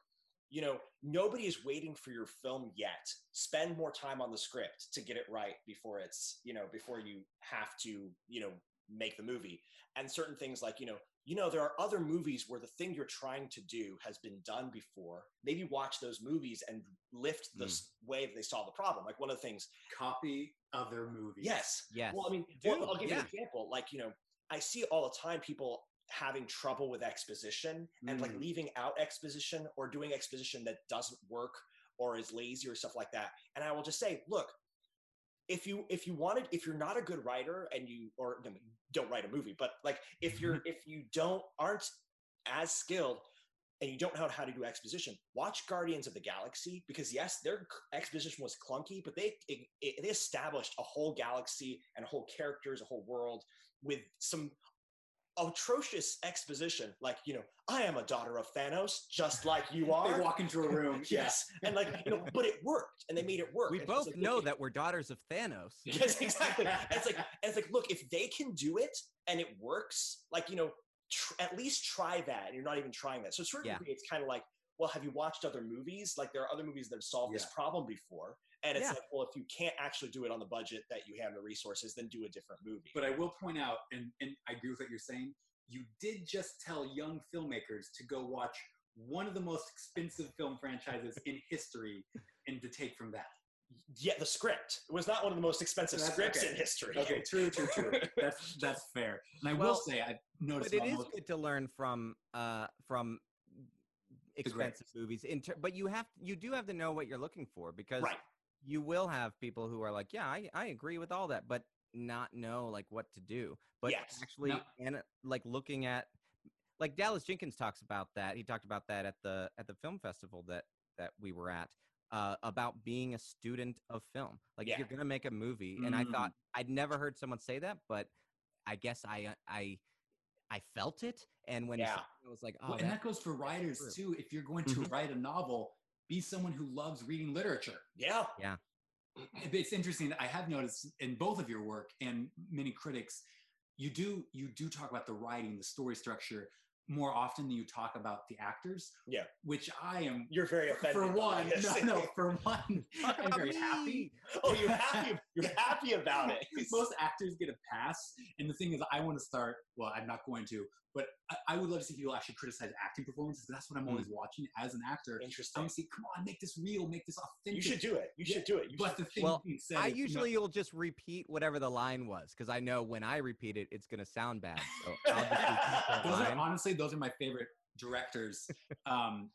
you know, nobody is waiting for your film yet. Spend more time on the script to get it right before it's, you know, before you have to, you know, make the movie. And certain things like, you know, you know, there are other movies where the thing you're trying to do has been done before. Maybe watch those movies and lift the Mm. way that they solve the problem. Like one of the things, Copy other movies. yes, Yes. well, I mean, Dude, well, I'll give you an example. Like, you know, I see all the time people having trouble with exposition and like Mm. leaving out exposition or doing exposition that doesn't work or is lazy or stuff like that. And I will just say, look, if you if you wanted if you're not a good writer and you or no, don't write a movie, but like if you're (laughs) if you don't aren't as skilled and you don't know how to do exposition, watch Guardians of the Galaxy because yes, their exposition was clunky, but they it, it, they established a whole galaxy and whole characters, a whole world with some atrocious exposition. Like you know, I am a daughter of Thanos, just like you (laughs) are. They walk into a room. (laughs) yes, and like you know, but it worked, and they made it work. we And both like, know look, that we're daughters of Thanos. (laughs) Yes, exactly. And it's like, and it's like, look, if they can do it and it works, like you know, tr- at least try that. And you're not even trying that. So to a certain Yeah. it's kind of like, well, have you watched other movies? Like there are other movies that have solved this problem before. And it's Yeah. like, well, if you can't actually do it on the budget that you have the resources, then do a different movie. But I will point out, and, and I agree with what you're saying, you did just tell young filmmakers to go watch one of the most expensive film franchises in (laughs) history and to take from that. yeah, the script. It was not one of the most expensive That's scripts okay. in history. Okay, true, true, true. (laughs) That's that's fair. And I will say I've noticed but it about is most- good to learn from uh from expensive movies in ter- but you have you do have to know what you're looking for because Right. you will have people who are like yeah I, I agree with all that but not know like what to do but Yes. actually No. and like looking at like dallas jenkins talks about that he talked about that at the at the film festival that that we were at uh, about being a student of film like Yeah. if you're gonna make a movie and i Mm. thought i'd never heard someone say that but i guess i i i felt it and when Yeah. it, I was like, oh, Well, and that- that goes for writers true. too. If you're going to Mhm. write a novel, be someone who loves reading literature. Yeah. Yeah. It's interesting. I have noticed in both of your work and many critics, you do you do talk about the writing, the story structure more often than you talk about the actors. Yeah. Which I am You're very offended. (laughs) for one. No, no, for one, I'm very happy. oh, you're happy. You're (laughs) happy about it. Most actors get a pass, and the thing is, I want to start. Well, I'm not going to, but I, I would love to see people actually criticize acting performances. 'cause That's what I'm Mm. always watching as an actor. Interesting. to see, come on, make this real, make this authentic. You should do it. You Yeah, should do it. You But should- the thing Well, said, I is, you know, usually will just repeat whatever the line was because I know when I repeat it, it's gonna sound bad. So (laughs) I'll just repeat the those are honestly those are my favorite directors. um,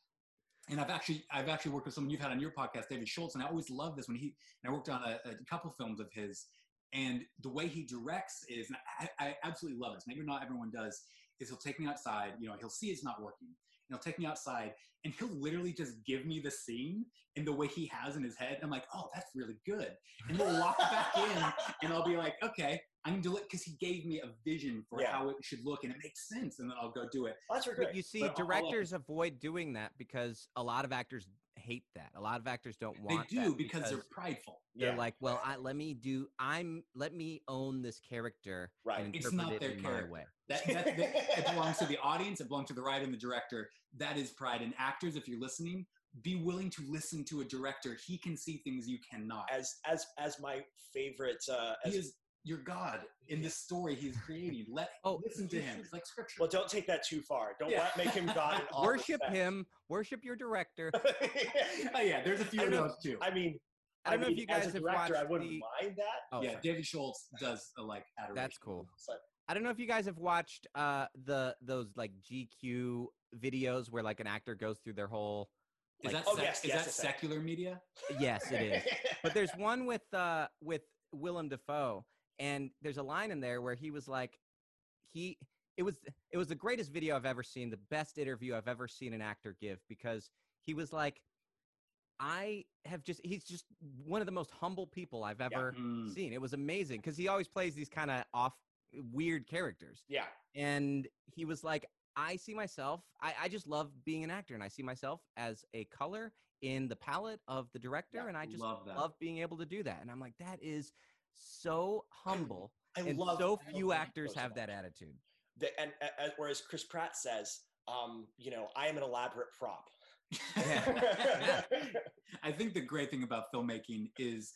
and I've actually I've actually worked with someone you've had on your podcast, David Schultz, and I always love this when he and I worked on a, a couple films of his, and the way he directs is, and I, I absolutely love this. Maybe not everyone does. Is he'll take me outside, you know, he'll see it's not working, and he'll take me outside, and he'll literally just give me the scene in the way he has in his head. I'm like, oh, that's really good, and he'll walk back in, and I'll be like, okay, I'm gonna do it because he gave me a vision for Yeah. how it should look, and it makes sense, and then I'll go do it. Oh, that's But you see, But all- all I- directors avoid doing that because a lot of actors hate that. A lot of actors don't want. They do that because, they're prideful. they're Yeah. like, well, I, let me do. I'm let me own this character Right. and It's not it their character. way. That, that, that it belongs to the audience. It belongs to the writer and the director. That is pride. And actors, if you're listening, be willing to listen to a director. He can see things you cannot. as as as my favorite. Uh, as, he is your God in this story he's creating. Let (laughs) Oh, listen to him. It's like scripture. well, don't take that too far. Don't Yeah. let, make him God. In (laughs) all Worship respects. him. Worship your director. (laughs) oh yeah, there's a few I of know- those too. I mean, I don't know mean, if you guys as a have director, I wouldn't the- mind that. Oh, yeah, sorry. David Schultz does a, like adoration. That's cool. But I don't know if you guys have watched uh the those like GQ videos where like an actor goes through their whole. Is like, that, Oh, sec- yes, is yes, that secular media? Yes, it is. but there's one with uh with Willem Dafoe, and there's a line in there where he was like, he it was it was the greatest video I've ever seen, the best interview I've ever seen an actor give because he was like, I have just he's just one of the most humble people I've ever Mm. seen. It was amazing because he always plays these kind of off weird characters yeah, and he was like i see myself I, I just love being an actor and i see myself as a color in the palette of the director Yeah, and i just love love being able to do that and i'm like that is so humble I and love. so I love few when actors have that attitude The, and uh, whereas Chris Pratt says, um, you know, I am an elaborate prop. Yeah. (laughs) (laughs) I think the great thing about filmmaking is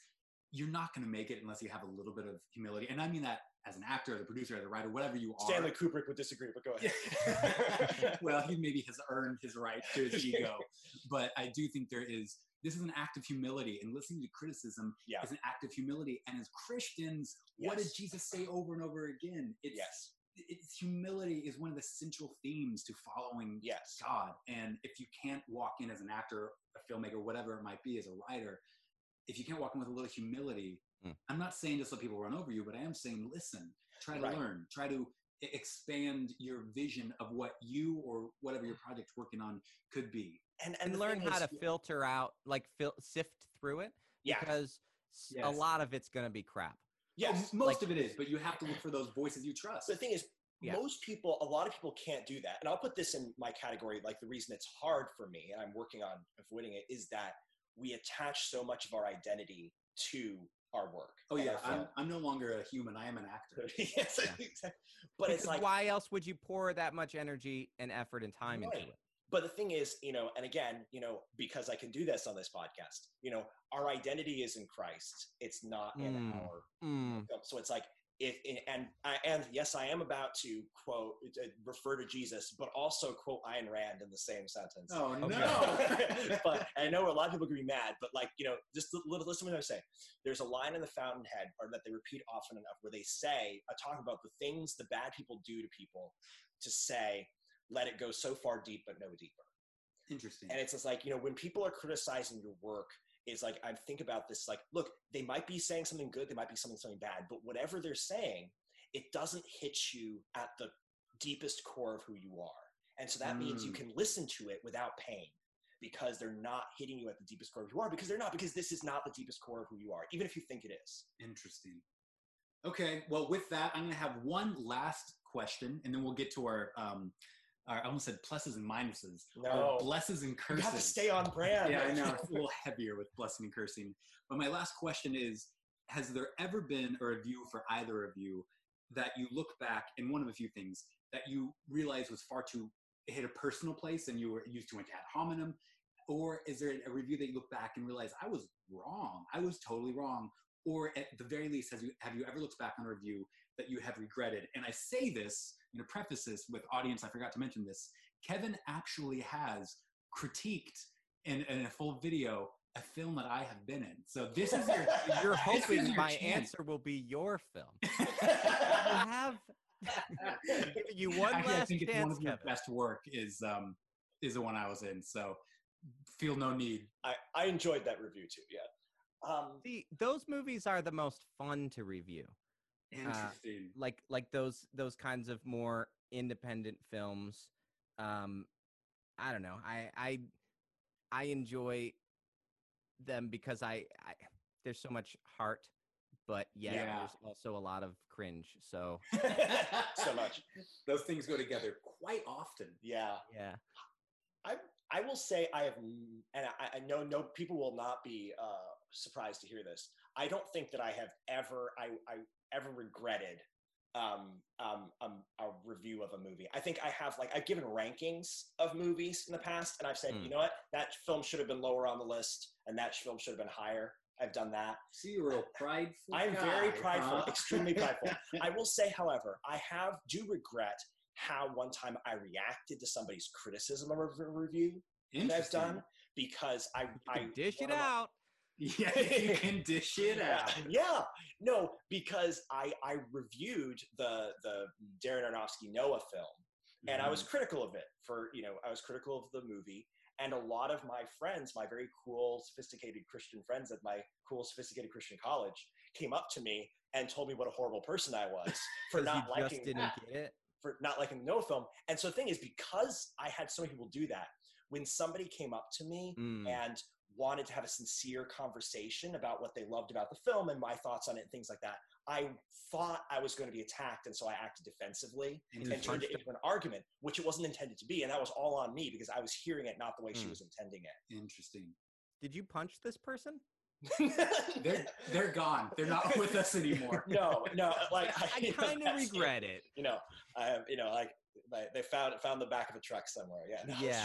you're not going to make it unless you have a little bit of humility. And I mean that as an actor, as a producer, as a writer, whatever you are. Stanley Kubrick would disagree, but go ahead. (laughs) well, he maybe has earned his right to his ego. But I do think there is, this is an act of humility. And listening to criticism Yeah. is an act of humility. And as Christians, what did Jesus say over and over again? It's, yes, it's humility is one of the central themes to following yes, God. And if you can't walk in as an actor, a filmmaker, whatever it might be, as a writer, if you can't walk in with a little humility, Mm. I'm not saying just let people run over you, but I am saying listen, try to Right. learn, try to expand your vision of what you or whatever your project's working on could be. And and the learn how is- to filter out like fil- sift through it Yeah, because s- a Yes. lot of it's going to be crap yes. Most like- of it is, but you have to look for those voices you trust. the thing is Yeah. most people a lot of people can't do that and i'll put this in my category like the reason it's hard for me and i'm working on avoiding it is that we attach so much of our identity to our work oh and yeah, I'm. I'm no longer a human. I am an actor. (laughs) yes Yeah. exactly. but it's like why else would you pour that much energy and effort and time Right. into it but the thing is you know and again you know because i can do this on this podcast you know our identity is in christ it's not in Mm. our Mm, so it's like if and I, and yes, I am about to quote uh, refer to Jesus, but also quote Ayn Rand in the same sentence. Oh no! (laughs) but I know a lot of people are gonna be mad, but like you know, just listen to what I say. There's a line in the Fountainhead, or that they repeat often enough, where they say, uh, talk about the things the bad people do to people, to say, let it go so far deep, but no deeper. Interesting. And it's just like you know, when people are criticizing your work, is like I think about this like look they might be saying something good they might be something something bad but whatever they're saying it doesn't hit you at the deepest core of who you are and so that mm. means you mm. can listen to it without pain because they're not hitting you at the deepest core of who you are because they're not because this is not the deepest core of who you are even if you think it is interesting okay well with that i'm going to have one last question and then we'll get to our um, I almost said pluses and minuses. No. blesses and curses. You have to stay on brand. yeah, I (laughs) know. It's a little heavier with blessing and cursing. But my last question is Has there ever been a review for either of you that you look back in one of a few things that you realize was far too, it hit a personal place and you were used to went ad hominem? Or is there a review that you look back and realize I was wrong? I was totally wrong. Or at the very least, has you, have you ever looked back on a review that you have regretted? And I say this you know, preface this with audience, I forgot to mention this. Kevin actually has critiqued in, in a full video a film that I have been in. So this is your (laughs) you're hoping my chance. answer will be your film. (laughs) I have (laughs) you one Actually, last I think chance, it's one of your Kevin. best work is um is the one I was in. So feel no need. I, I enjoyed that review too. Yeah. Um, See, those movies are the most fun to review. Uh, Interesting. Uh, like like those those kinds of more independent films. Um, I don't know. I I I enjoy them because I, I there's so much heart, but yet yeah. there's also a lot of cringe. So (laughs) so much. (laughs) Those things go together quite often. Yeah. Yeah. I I will say I have, and I, I know no people will not be uh, surprised to hear this. I don't think that I have ever I, I ever regretted um, um, um, a review of a movie. I think I have like I've given rankings of movies in the past, and I've said, mm. you know what, that film should have been lower on the list, and that film should have been higher. I've done that. See, you're real prideful. I'm guy, very prideful, huh? extremely prideful. (laughs) I will say, however, I have do regret how one time I reacted to somebody's criticism of a review that I've done because I, I dish it out. Yeah, (laughs) you can dish it out. Yeah, no, because I I reviewed the the Darren Aronofsky Noah film, and mm-hmm. I was mm-hmm. critical of it for you know I was critical of the movie, and a lot of my friends, my very cool, sophisticated Christian friends at my cool, sophisticated Christian college, came up to me and told me what a horrible person I was (laughs) for not liking it. for not liking the Noah film. And so the thing is, because I had so many people do that, when somebody came up to me mm. and wanted to have a sincere conversation about what they loved about the film and my thoughts on it and things like that. I thought I was going to be attacked, and so I acted defensively and, and turned it into an argument, which it wasn't intended to be, and that was all on me because I was hearing it not the way mm. she hmm. was intending it. Interesting. Did you punch this person? (laughs) they're they're gone. They're not with us anymore. (laughs) No, no. Like I, I kind of regret it. You know, I have. You know, like they found found the back of a truck somewhere. Yeah. No. Yeah.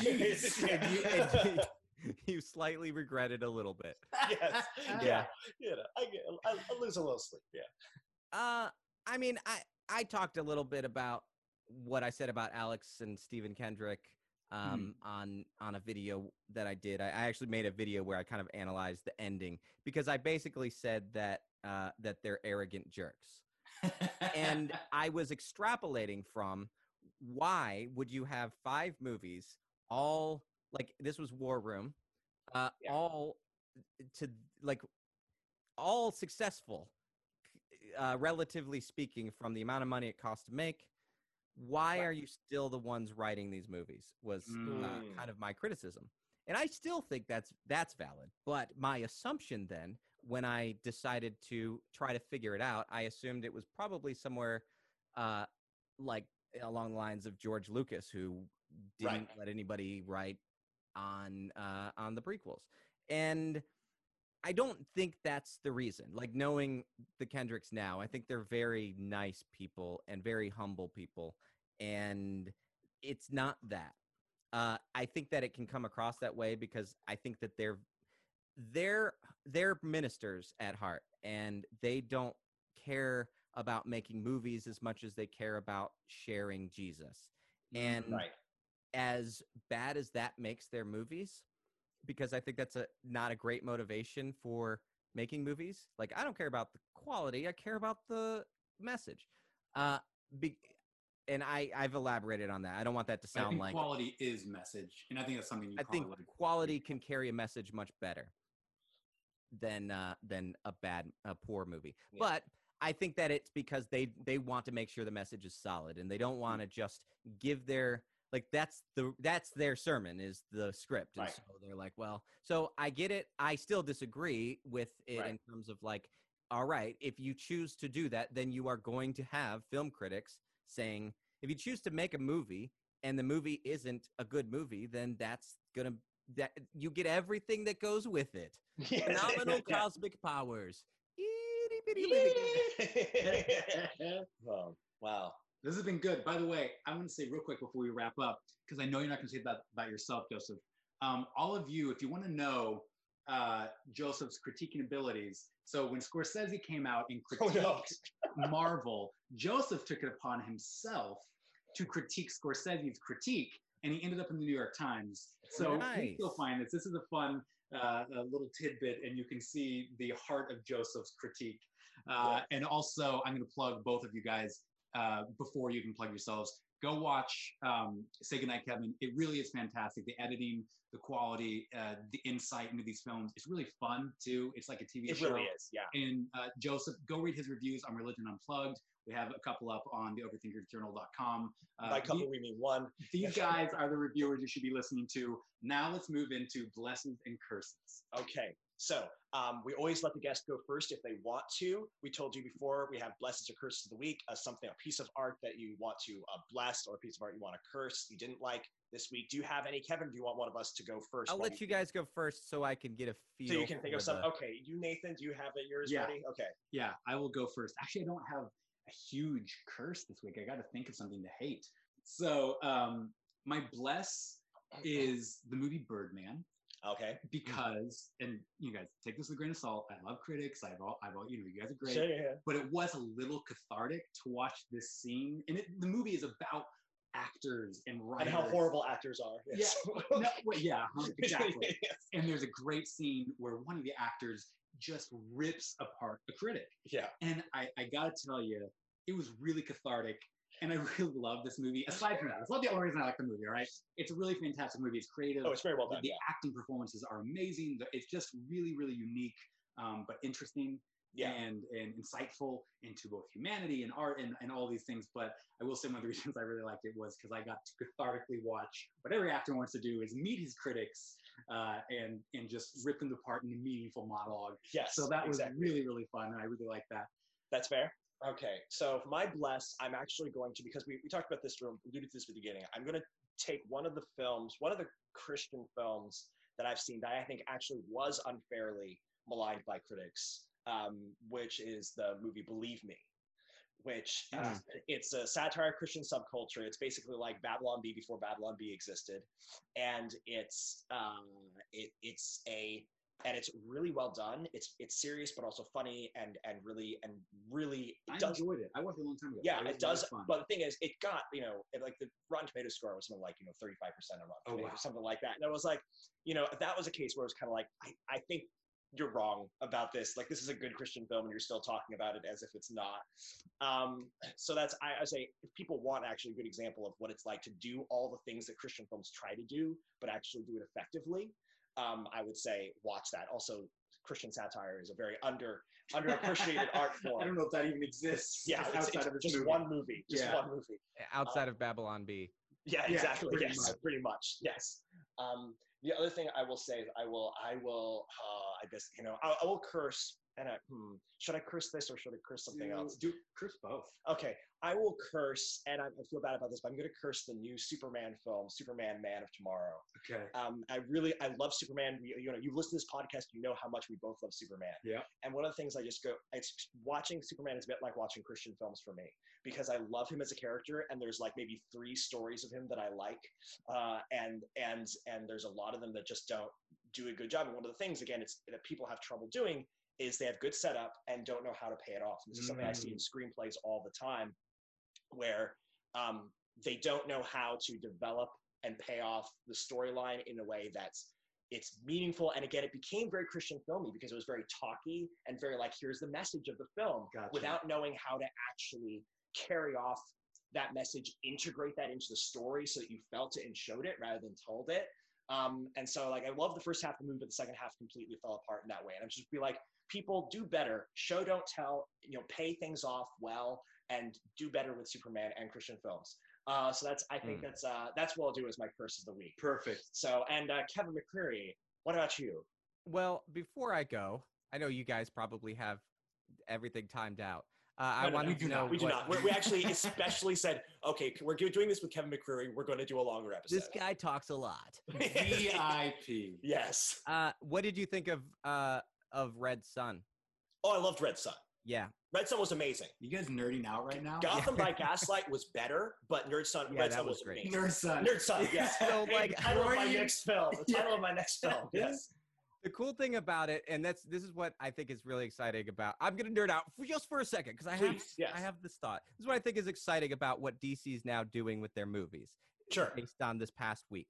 and (laughs) (laughs) you, slightly regret it a little bit. (laughs) yes. (laughs) Yeah. You know, I, get, I, I lose a little sleep. Yeah. Uh, I mean, I I talked a little bit about what I said about Alex and Stephen Kendrick um, hmm. on on a video that I did. I, I, actually made a video where I kind of analyzed the ending because I basically said that uh, that they're arrogant jerks, and I was extrapolating from why would you have five movies all like this was War Room, uh, yeah. all to like all successful, uh, relatively speaking, from the amount of money it cost to make. Why are you still the ones writing these movies? Was mm. uh, kind of my criticism, and I still think that's that's valid. But my assumption then, when I decided to try to figure it out, I assumed it was probably somewhere uh, like along the lines of George Lucas, who didn't right. let anybody write on uh, on the prequels, and I don't think that's the reason. Like knowing the Kendricks now, I think they're very nice people and very humble people, and it's not that. Uh, I think that it can come across that way because I think that they're they're they're ministers at heart, and they don't care about making movies as much as they care about sharing Jesus. And Right. As bad as that makes their movies, because I think that's a not a great motivation for making movies. Like I don't care about the quality; I care about the message. Uh, be, and I I've elaborated on that. I don't want that to But I sound think like quality is message, and I think that's something you I think agree. quality can carry a message much better than uh, than a bad a poor movie. Yeah. But I think that it's because they they want to make sure the message is solid and they don't want to just give their like that's the that's their sermon is the script and Right. so they're like well so i get it i still disagree with it Right. in terms of like all right if you choose to do that then you are going to have film critics saying if you choose to make a movie and the movie isn't a good movie then that's gonna that you get everything that goes with it (laughs) Yes. phenomenal (laughs) Yeah. cosmic powers Itty bitty. (laughs) Wow. This has been good. By the way, I want to say real quick before we wrap up, because I know you're not going to say that about yourself, Joseph. Um, all of you, if you want to know uh, Joseph's critiquing abilities, so when Scorsese came out and Oh, critiqued no. Marvel, Joseph took it upon himself to critique Scorsese's critique, and he ended up in the New York Times. So please go Nice. find this. This is a fun uh, a little tidbit, and you can see the heart of Joseph's critique. Uh, And also, I'm going to plug both of you guys uh, before you can plug yourselves. Go watch um, Say Goodnight, Kevin. It really is fantastic. The editing, the quality, uh, the insight into these films. It's really fun too. It's like a TV It show. really is. Yeah. And uh, Joseph, go read his reviews on Religion Unplugged. We have a couple up on the overthinkersjournal.com. Uh, By couple, the- we mean one. these guys are the reviewers you should be listening to. Now let's move into blessings and curses. Okay. So um, we always let the guest go first if they want to. We told you before we have blessings or curses of the week, uh, something, a piece of art that you want to uh, bless or a piece of art you want to curse you didn't like this week. Do you have any, Kevin? Do you want one of us to go 1st i'll let you guys go first so i can get a feel So you can think of some. the- Okay, you Nathan, do you have it yours Yeah. ready? Okay. Yeah, I will go first. Actually, I don't have a huge curse this week. I got to think of something to hate. So um, my bless (clears throat) is the movie Birdman Okay. Mm-hmm. because, and you guys take this with a grain of salt. I love critics. I've all, I've all, you know, you guys are great. Sure, yeah, yeah. but it was a little cathartic to watch this scene. And it, the movie is about actors and And how horrible actors are. Yes. (laughs) No, well, yeah, (laughs) exactly. Yes. and there's a great scene where one of the actors just rips apart a critic. Yeah. And I, I gotta tell you, it was really cathartic. And I really (laughs) love this movie. Aside from that, it's not the only reason I like the movie, all right? It's a really fantastic movie. It's creative. Oh, it's very well the, done. the Yeah. acting performances are amazing. It's just really, really unique, um, but interesting Yeah. and and insightful into both humanity and art and, and all these things. But I will say one of the (laughs) reasons I really liked it was because I got to cathartically watch what every actor wants to do is meet his critics uh, and and just rip them apart in a meaningful monologue. Yes. So that was exactly. really really fun, and I really like that. That's fair. Okay, so my bless, I'm actually going to because we, we talked about this, we alluded to this at the beginning. I'm going to take one of the films, one of the Christian films that I've seen that I think actually was unfairly maligned by critics, um, which is the movie Believe Me, which uh, Mm. it's a satire of Christian subculture. It's basically like Babylon Bee before Babylon Bee existed, and it's um, it, it's a and it's really well done. It's it's serious but also funny and and really and really I it does enjoyed it. I watched it a long time ago. yeah was it does. a lot of fun. But the thing is, it got you know it, like the Rotten Tomatoes score was something like you know thirty five percent on Rotten Oh, wow. or something like that. And I was like, you know, that was a case where it was kind of like I I think you're wrong about this. Like this is a good Christian film, and you're still talking about it as if it's not. Um, so that's I, I say if people want actually a good example of what it's like to do all the things that Christian films try to do, but actually do it effectively. Um, I would say watch that. Also, Christian satire is a very under underappreciated (laughs) art form. I don't know if that even exists. Yeah, it's, outside it's of just movie. one movie. Just Yeah. one movie. outside of babylon bee Yeah, Yeah, exactly. pretty yes, much. pretty much. Yes. Um, the other thing I will say is I will, I will, uh, I guess you know, I, I will curse. And I, hmm, should I curse this or should I curse something Do- else? Do curse both. Okay, I will curse, and I, I feel bad about this, but I'm going to curse the new Superman film, Superman: Man of Tomorrow. Okay. Um, I really, I love Superman. We, you know, you listen to this podcast, you know how much we both love Superman. Yeah. And one of the things I just go, it's watching Superman is a bit like watching Christian films for me because I love him as a character, and there's like maybe three stories of him that I like, uh, and and and there's a lot of them that just don't do a good job. And one of the things, again, it's that people have trouble doing is they have good setup and don't know how to pay it off. And this is something I see in screenplays all the time, where um, they don't know how to develop and pay off the storyline in a way that's it's meaningful. And again, it became very Christian filmy because it was very talky and very like, here's the message of the film, Gotcha. without knowing how to actually carry off that message, integrate that into the story so that you felt it and showed it rather than told it. Um, and so, like, I love the first half of the movie, but the second half completely fell apart in that way. And I'm just be like, people do better. Show, don't tell. You know, pay things off well and do better with Superman and Christian films. Uh, so that's I think Mm. that's uh, that's what I'll do as my curse of the week. Perfect. So and uh, Kevin McCreary, what about you? Well, before I go, I know you guys probably have everything timed out. Uh, No, I no, wanted no, to do know not. We do what- not. We're, we actually especially said, okay, we're doing this with Kevin McCreary. We're going to do a longer episode. This guy talks a lot. (laughs) VIP. yes. Uh, what did you think of uh, of Red Son? Oh, I loved Red Son. Yeah, Red Son was amazing. You guys nerding out right now? Gotham by (laughs) Gaslight was better, but Nerd Sun, Yeah, Red Son was was, great. amazing. Nerd son. Nerd Sun, yes. (laughs) So, like, the title of my you- next film. The title of my next film. (laughs) Yes. the cool thing about it, and that's this is what I think is really exciting about. I'm gonna nerd out for just for a second because I have Please, yes. I have this thought. This is what I think is exciting about what DC is now doing with their movies. Sure. Based on this past week,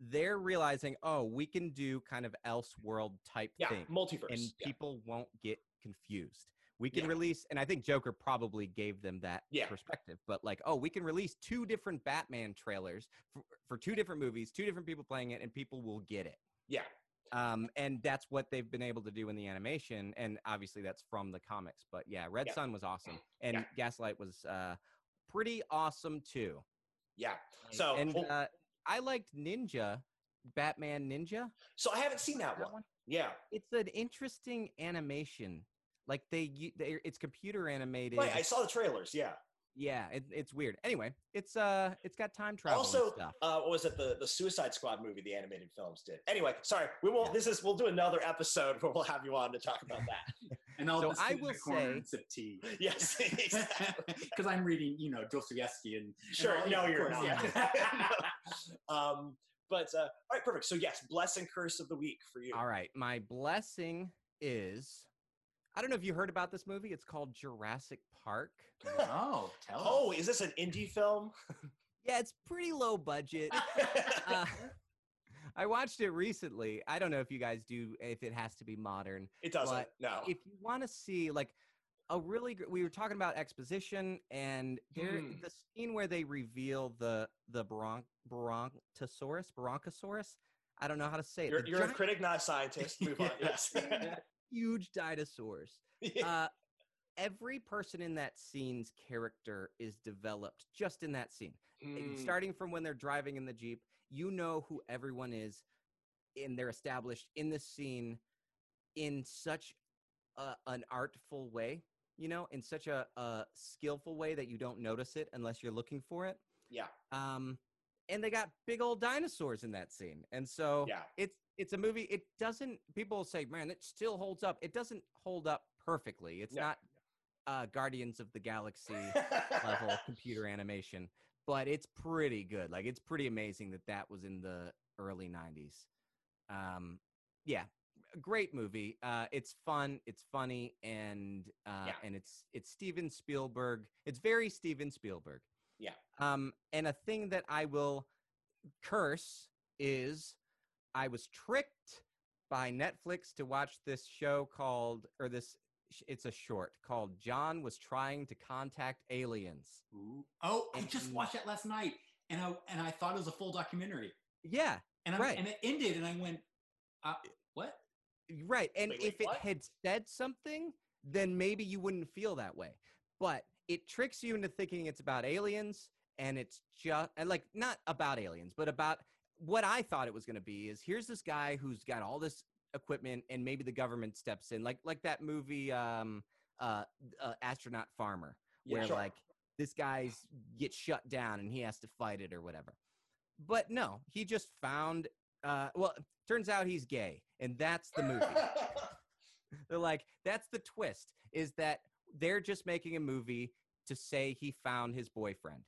they're realizing, oh, we can do kind of Elseworld type Yeah, thing, multiverse. and yeah. people won't get confused. We can Yeah. release, and I think Joker probably gave them that Yeah. perspective. But like, oh, we can release two different Batman trailers for, for two different movies, two different people playing it, and people will get it. Yeah. Um, and that's what they've been able to do in the animation, and obviously that's from the comics. But yeah, Red. Son was awesome, (clears throat) and. Gaslight was uh, pretty awesome too. Yeah. So, and uh, I liked Ninja, Batman Ninja. so I haven't seen that, that one. one? Yeah. It's an interesting animation. Like they, they it's computer animated. Right. I saw the trailers. Yeah. yeah, it, it's weird. Anyway, it's uh, it's got time travel also, and stuff. uh, what was it? The the Suicide Squad movie, the animated films did. Anyway, sorry, we won't. Yeah. This is we'll do another episode where we'll have you on to talk about that. (laughs) And I'll So just I sit will the corner say- and sip tea. yes, (laughs) exactly. (laughs) Because I'm reading, you know, Dostoevsky and Sure. and No, you're course, not. yeah. Um, but uh, all right, perfect. So yes, bless and curse of the week for you. All right, my blessing is. I don't know if you heard about this movie. It's called Jurassic Park. (laughs) oh, tell Oh, us. is this an indie film? (laughs) Yeah, it's pretty low budget. (laughs) Uh, I watched it recently. I don't know if you guys do, if it has to be modern. it doesn't. but no. If you want to see like a really, gr- we were talking about exposition, and there Hmm. the scene where they reveal the the bronch brontosaurus, bronchosaurus. I don't know how to say it. you're you're a critic, not a scientist. Move on. (laughs) Yes. (laughs) huge dinosaurs. Uh, every person in that scene's character is developed just in that scene. Mm, starting from when they're driving in the jeep you know who everyone is and they're established in the scene in such a, an artful way you know in such a, a skillful way that you don't notice it unless you're looking for it yeah. um and they got big old dinosaurs in that scene and so Yeah. it's it's a movie it doesn't people say man it still holds up it doesn't hold up perfectly it's No. not uh guardians of the galaxy level (laughs) computer animation, but it's pretty good. Like it's pretty amazing that that was in the early 90s. Um yeah, great movie. Uh it's fun, it's funny and uh Yeah. and it's it's Steven Spielberg. It's very Steven Spielberg. Yeah. Um and a thing that I will curse is I was tricked by Netflix to watch this show called or this it's a short called John was trying to contact aliens. Ooh. Oh, I just watched that last night, and I and I thought it was a full documentary, Yeah, and I Right. and it ended, and I went, uh? Right. And Wait, wait, if it had said something, then maybe you wouldn't feel that way. But it tricks you into thinking it's about aliens and it's just like not about aliens, but about what I thought it was going to be is here's this guy who's got all this equipment and maybe the government steps in like like that movie um uh, uh astronaut farmer Yeah, where sure. like this guy's gets shut down and he has to fight it or whatever. But no, he just found uh well, turns out he's gay and that's the movie. (laughs) They're like that's the twist is that they're just making a movie to say he found his boyfriend.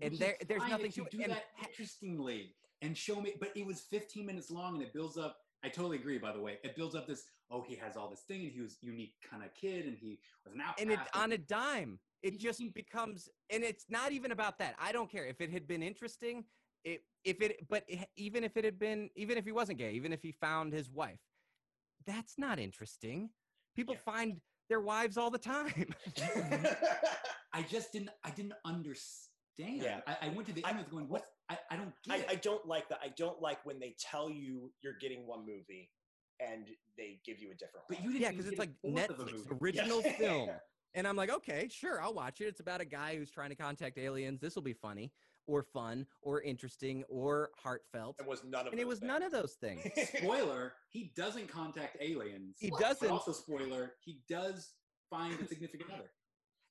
And there- is nothing to do and that interestingly and show me. But it was 15 minutes long, and it builds up I totally agree. By the way, it builds up this. Oh, he has all this thing, and he was unique kind of kid, and he was an outcast. and it on a dime it just becomes and it's not even about that i don't care if it had been interesting it if it but even if it had been even if he wasn't gay even if he found his wife that's not interesting people Yeah. find their wives all the time (laughs) I just didn't. I didn't understand. Yeah. I, I went to the I- end with going, what? I, I don't I, get. I don't like that. I don't like when they tell you you're getting one movie and they give you a different but you didn't. yeah because it's like a fourth of a netflix original Yeah. (laughs) film and i'm like okay sure i'll watch it it's about a guy who's trying to contact aliens this will be funny or fun or interesting or heartfelt It was none of and it was none of those things (laughs) Spoiler: He doesn't contact aliens. He But doesn't. Also, spoiler: He does find a significant other.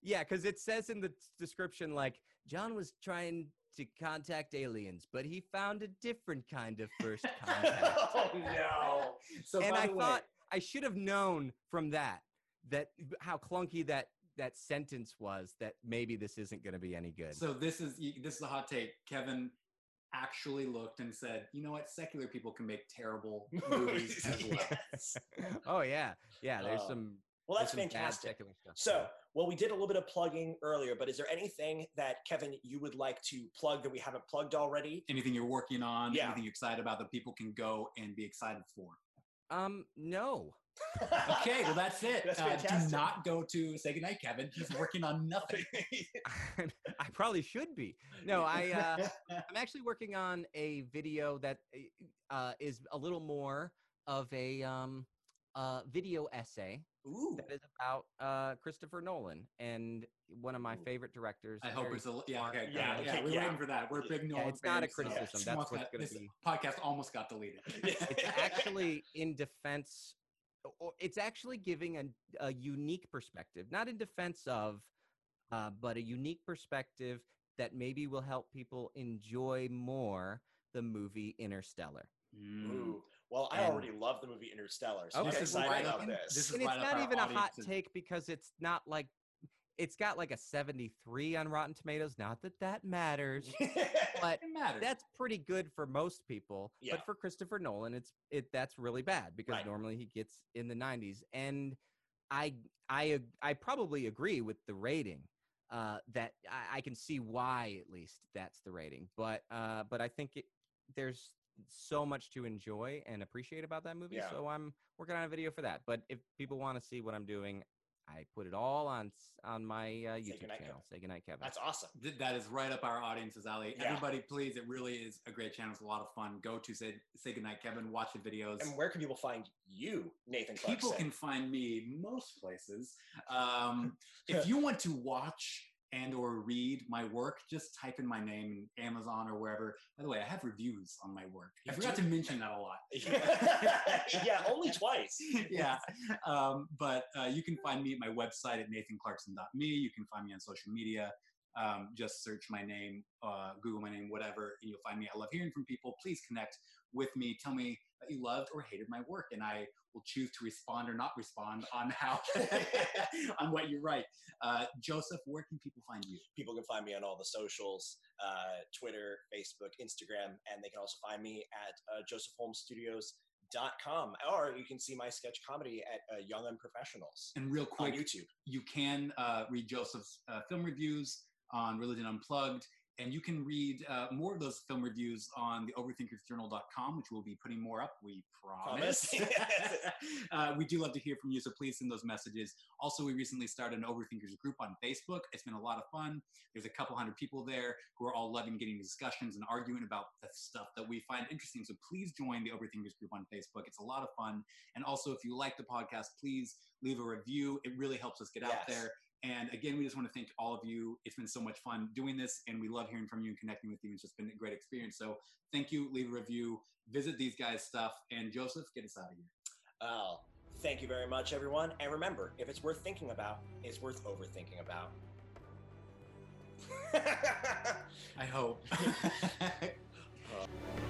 Yeah, because it says in the description like John was trying to contact aliens, but he found a different kind of first (laughs) contact. (laughs) oh no. So, and I way, thought I should have known from that that how clunky that that sentence was that maybe this isn't going to be any good. So this is this is a hot take. Kevin actually looked and said, "You know what? Secular people can make terrible (laughs) movies as well." Yes. oh yeah, yeah. There's Uh, some. Well, that's some fantastic. secular stuff. So, well, we did a little bit of plugging earlier, but is there anything that Kevin you would like to plug that we haven't plugged already? Anything you're working on, Yeah. anything you're excited about that people can go and be excited for. um, no. Okay, well that's it. That's Uh, do not go to say goodnight, Kevin. He's working on nothing. (laughs) (laughs) I probably should be. No, I. Uh, (laughs) I'm actually working on a video that uh, is a little more of a um, uh, video essay Ooh. that is about uh, Christopher Nolan and one of my Ooh. favorite directors. I hope it's a yeah. Okay, Yeah, yeah, yeah. We're yeah. waiting for that. We're big Nolan it's not a fans, so criticism, that's almost what's gonna this be- podcast almost got deleted. it's actually in defense or it's actually giving a, a unique perspective not in defense of uh, but a unique perspective that maybe will help people enjoy more the movie interstellar Mm. Ooh. Well, I And- already love the movie Interstellar, so Okay. I'm This is excited right about up- this. this is and it's right up not even a hot audience's- take because it's not like it's got like a 73 on rotten tomatoes not that that matters (laughs) but matters. that's pretty good for most people Yeah. but for christopher nolan it's it that's really bad because Right. normally he gets in the 90s and i i i probably agree with the rating uh that I, I can see why at least that's the rating but uh but i think it there's so much to enjoy and appreciate about that movie Yeah. so i'm working on a video for that but if people want to see what i'm doing i put it all on on my uh, youtube Goodnight, channel say goodnight kevin That's awesome. That is right up our audience's alley. Yeah. Everybody, please, it really is a great channel. It's a lot of fun. Go to say say goodnight, Kevin. Watch the videos. And where can people find you, Nathan Clarkson? People can find me most places. Um, if you want to watch and or read my work, just type in my name in Amazon or wherever. By the way, I have reviews on my work. I forgot to mention that a lot. (laughs) yeah, only twice. (laughs) yeah. Um, but uh, you can find me at my website at nathanclarkson.me. You can find me on social media. Um, just search my name, uh, Google my name, whatever, and you'll find me. I love hearing from people. Please connect with me. Tell me that you loved or hated my work, and I will choose to respond or not respond on how (laughs) on what you write. Uh, Joseph, where can people find you? People can find me on all the socials uh, Twitter, Facebook, Instagram, and they can also find me at uh, josephholmesstudios.com. Or you can see my sketch comedy at uh, Young Professionals. And real on quick, YouTube. you can uh, read Joseph's uh, film reviews on Religion Unplugged, and you can read uh, more of those film reviews on the overthinkersjournal.com, which we'll be putting more up, we promise. Promise. (laughs) (laughs) uh, we do love to hear from you, so please send those messages. Also, we recently started an Overthinkers group on Facebook. It's been a lot of fun. There's a couple hundred people there who are all loving getting discussions and arguing about the stuff that we find interesting. So please join the Overthinkers group on Facebook. It's a lot of fun. And also, if you like the podcast, please leave a review. It really helps us get out there. And again, we just want to thank all of you. It's been so much fun doing this, and we love hearing from you and connecting with you. It's just been a great experience. So thank you. Leave a review. Visit these guys' stuff. And Joseph, get us out of here. Oh, thank you very much, everyone. And remember, if it's worth thinking about, it's worth overthinking about. (laughs) I hope. (laughs) (laughs)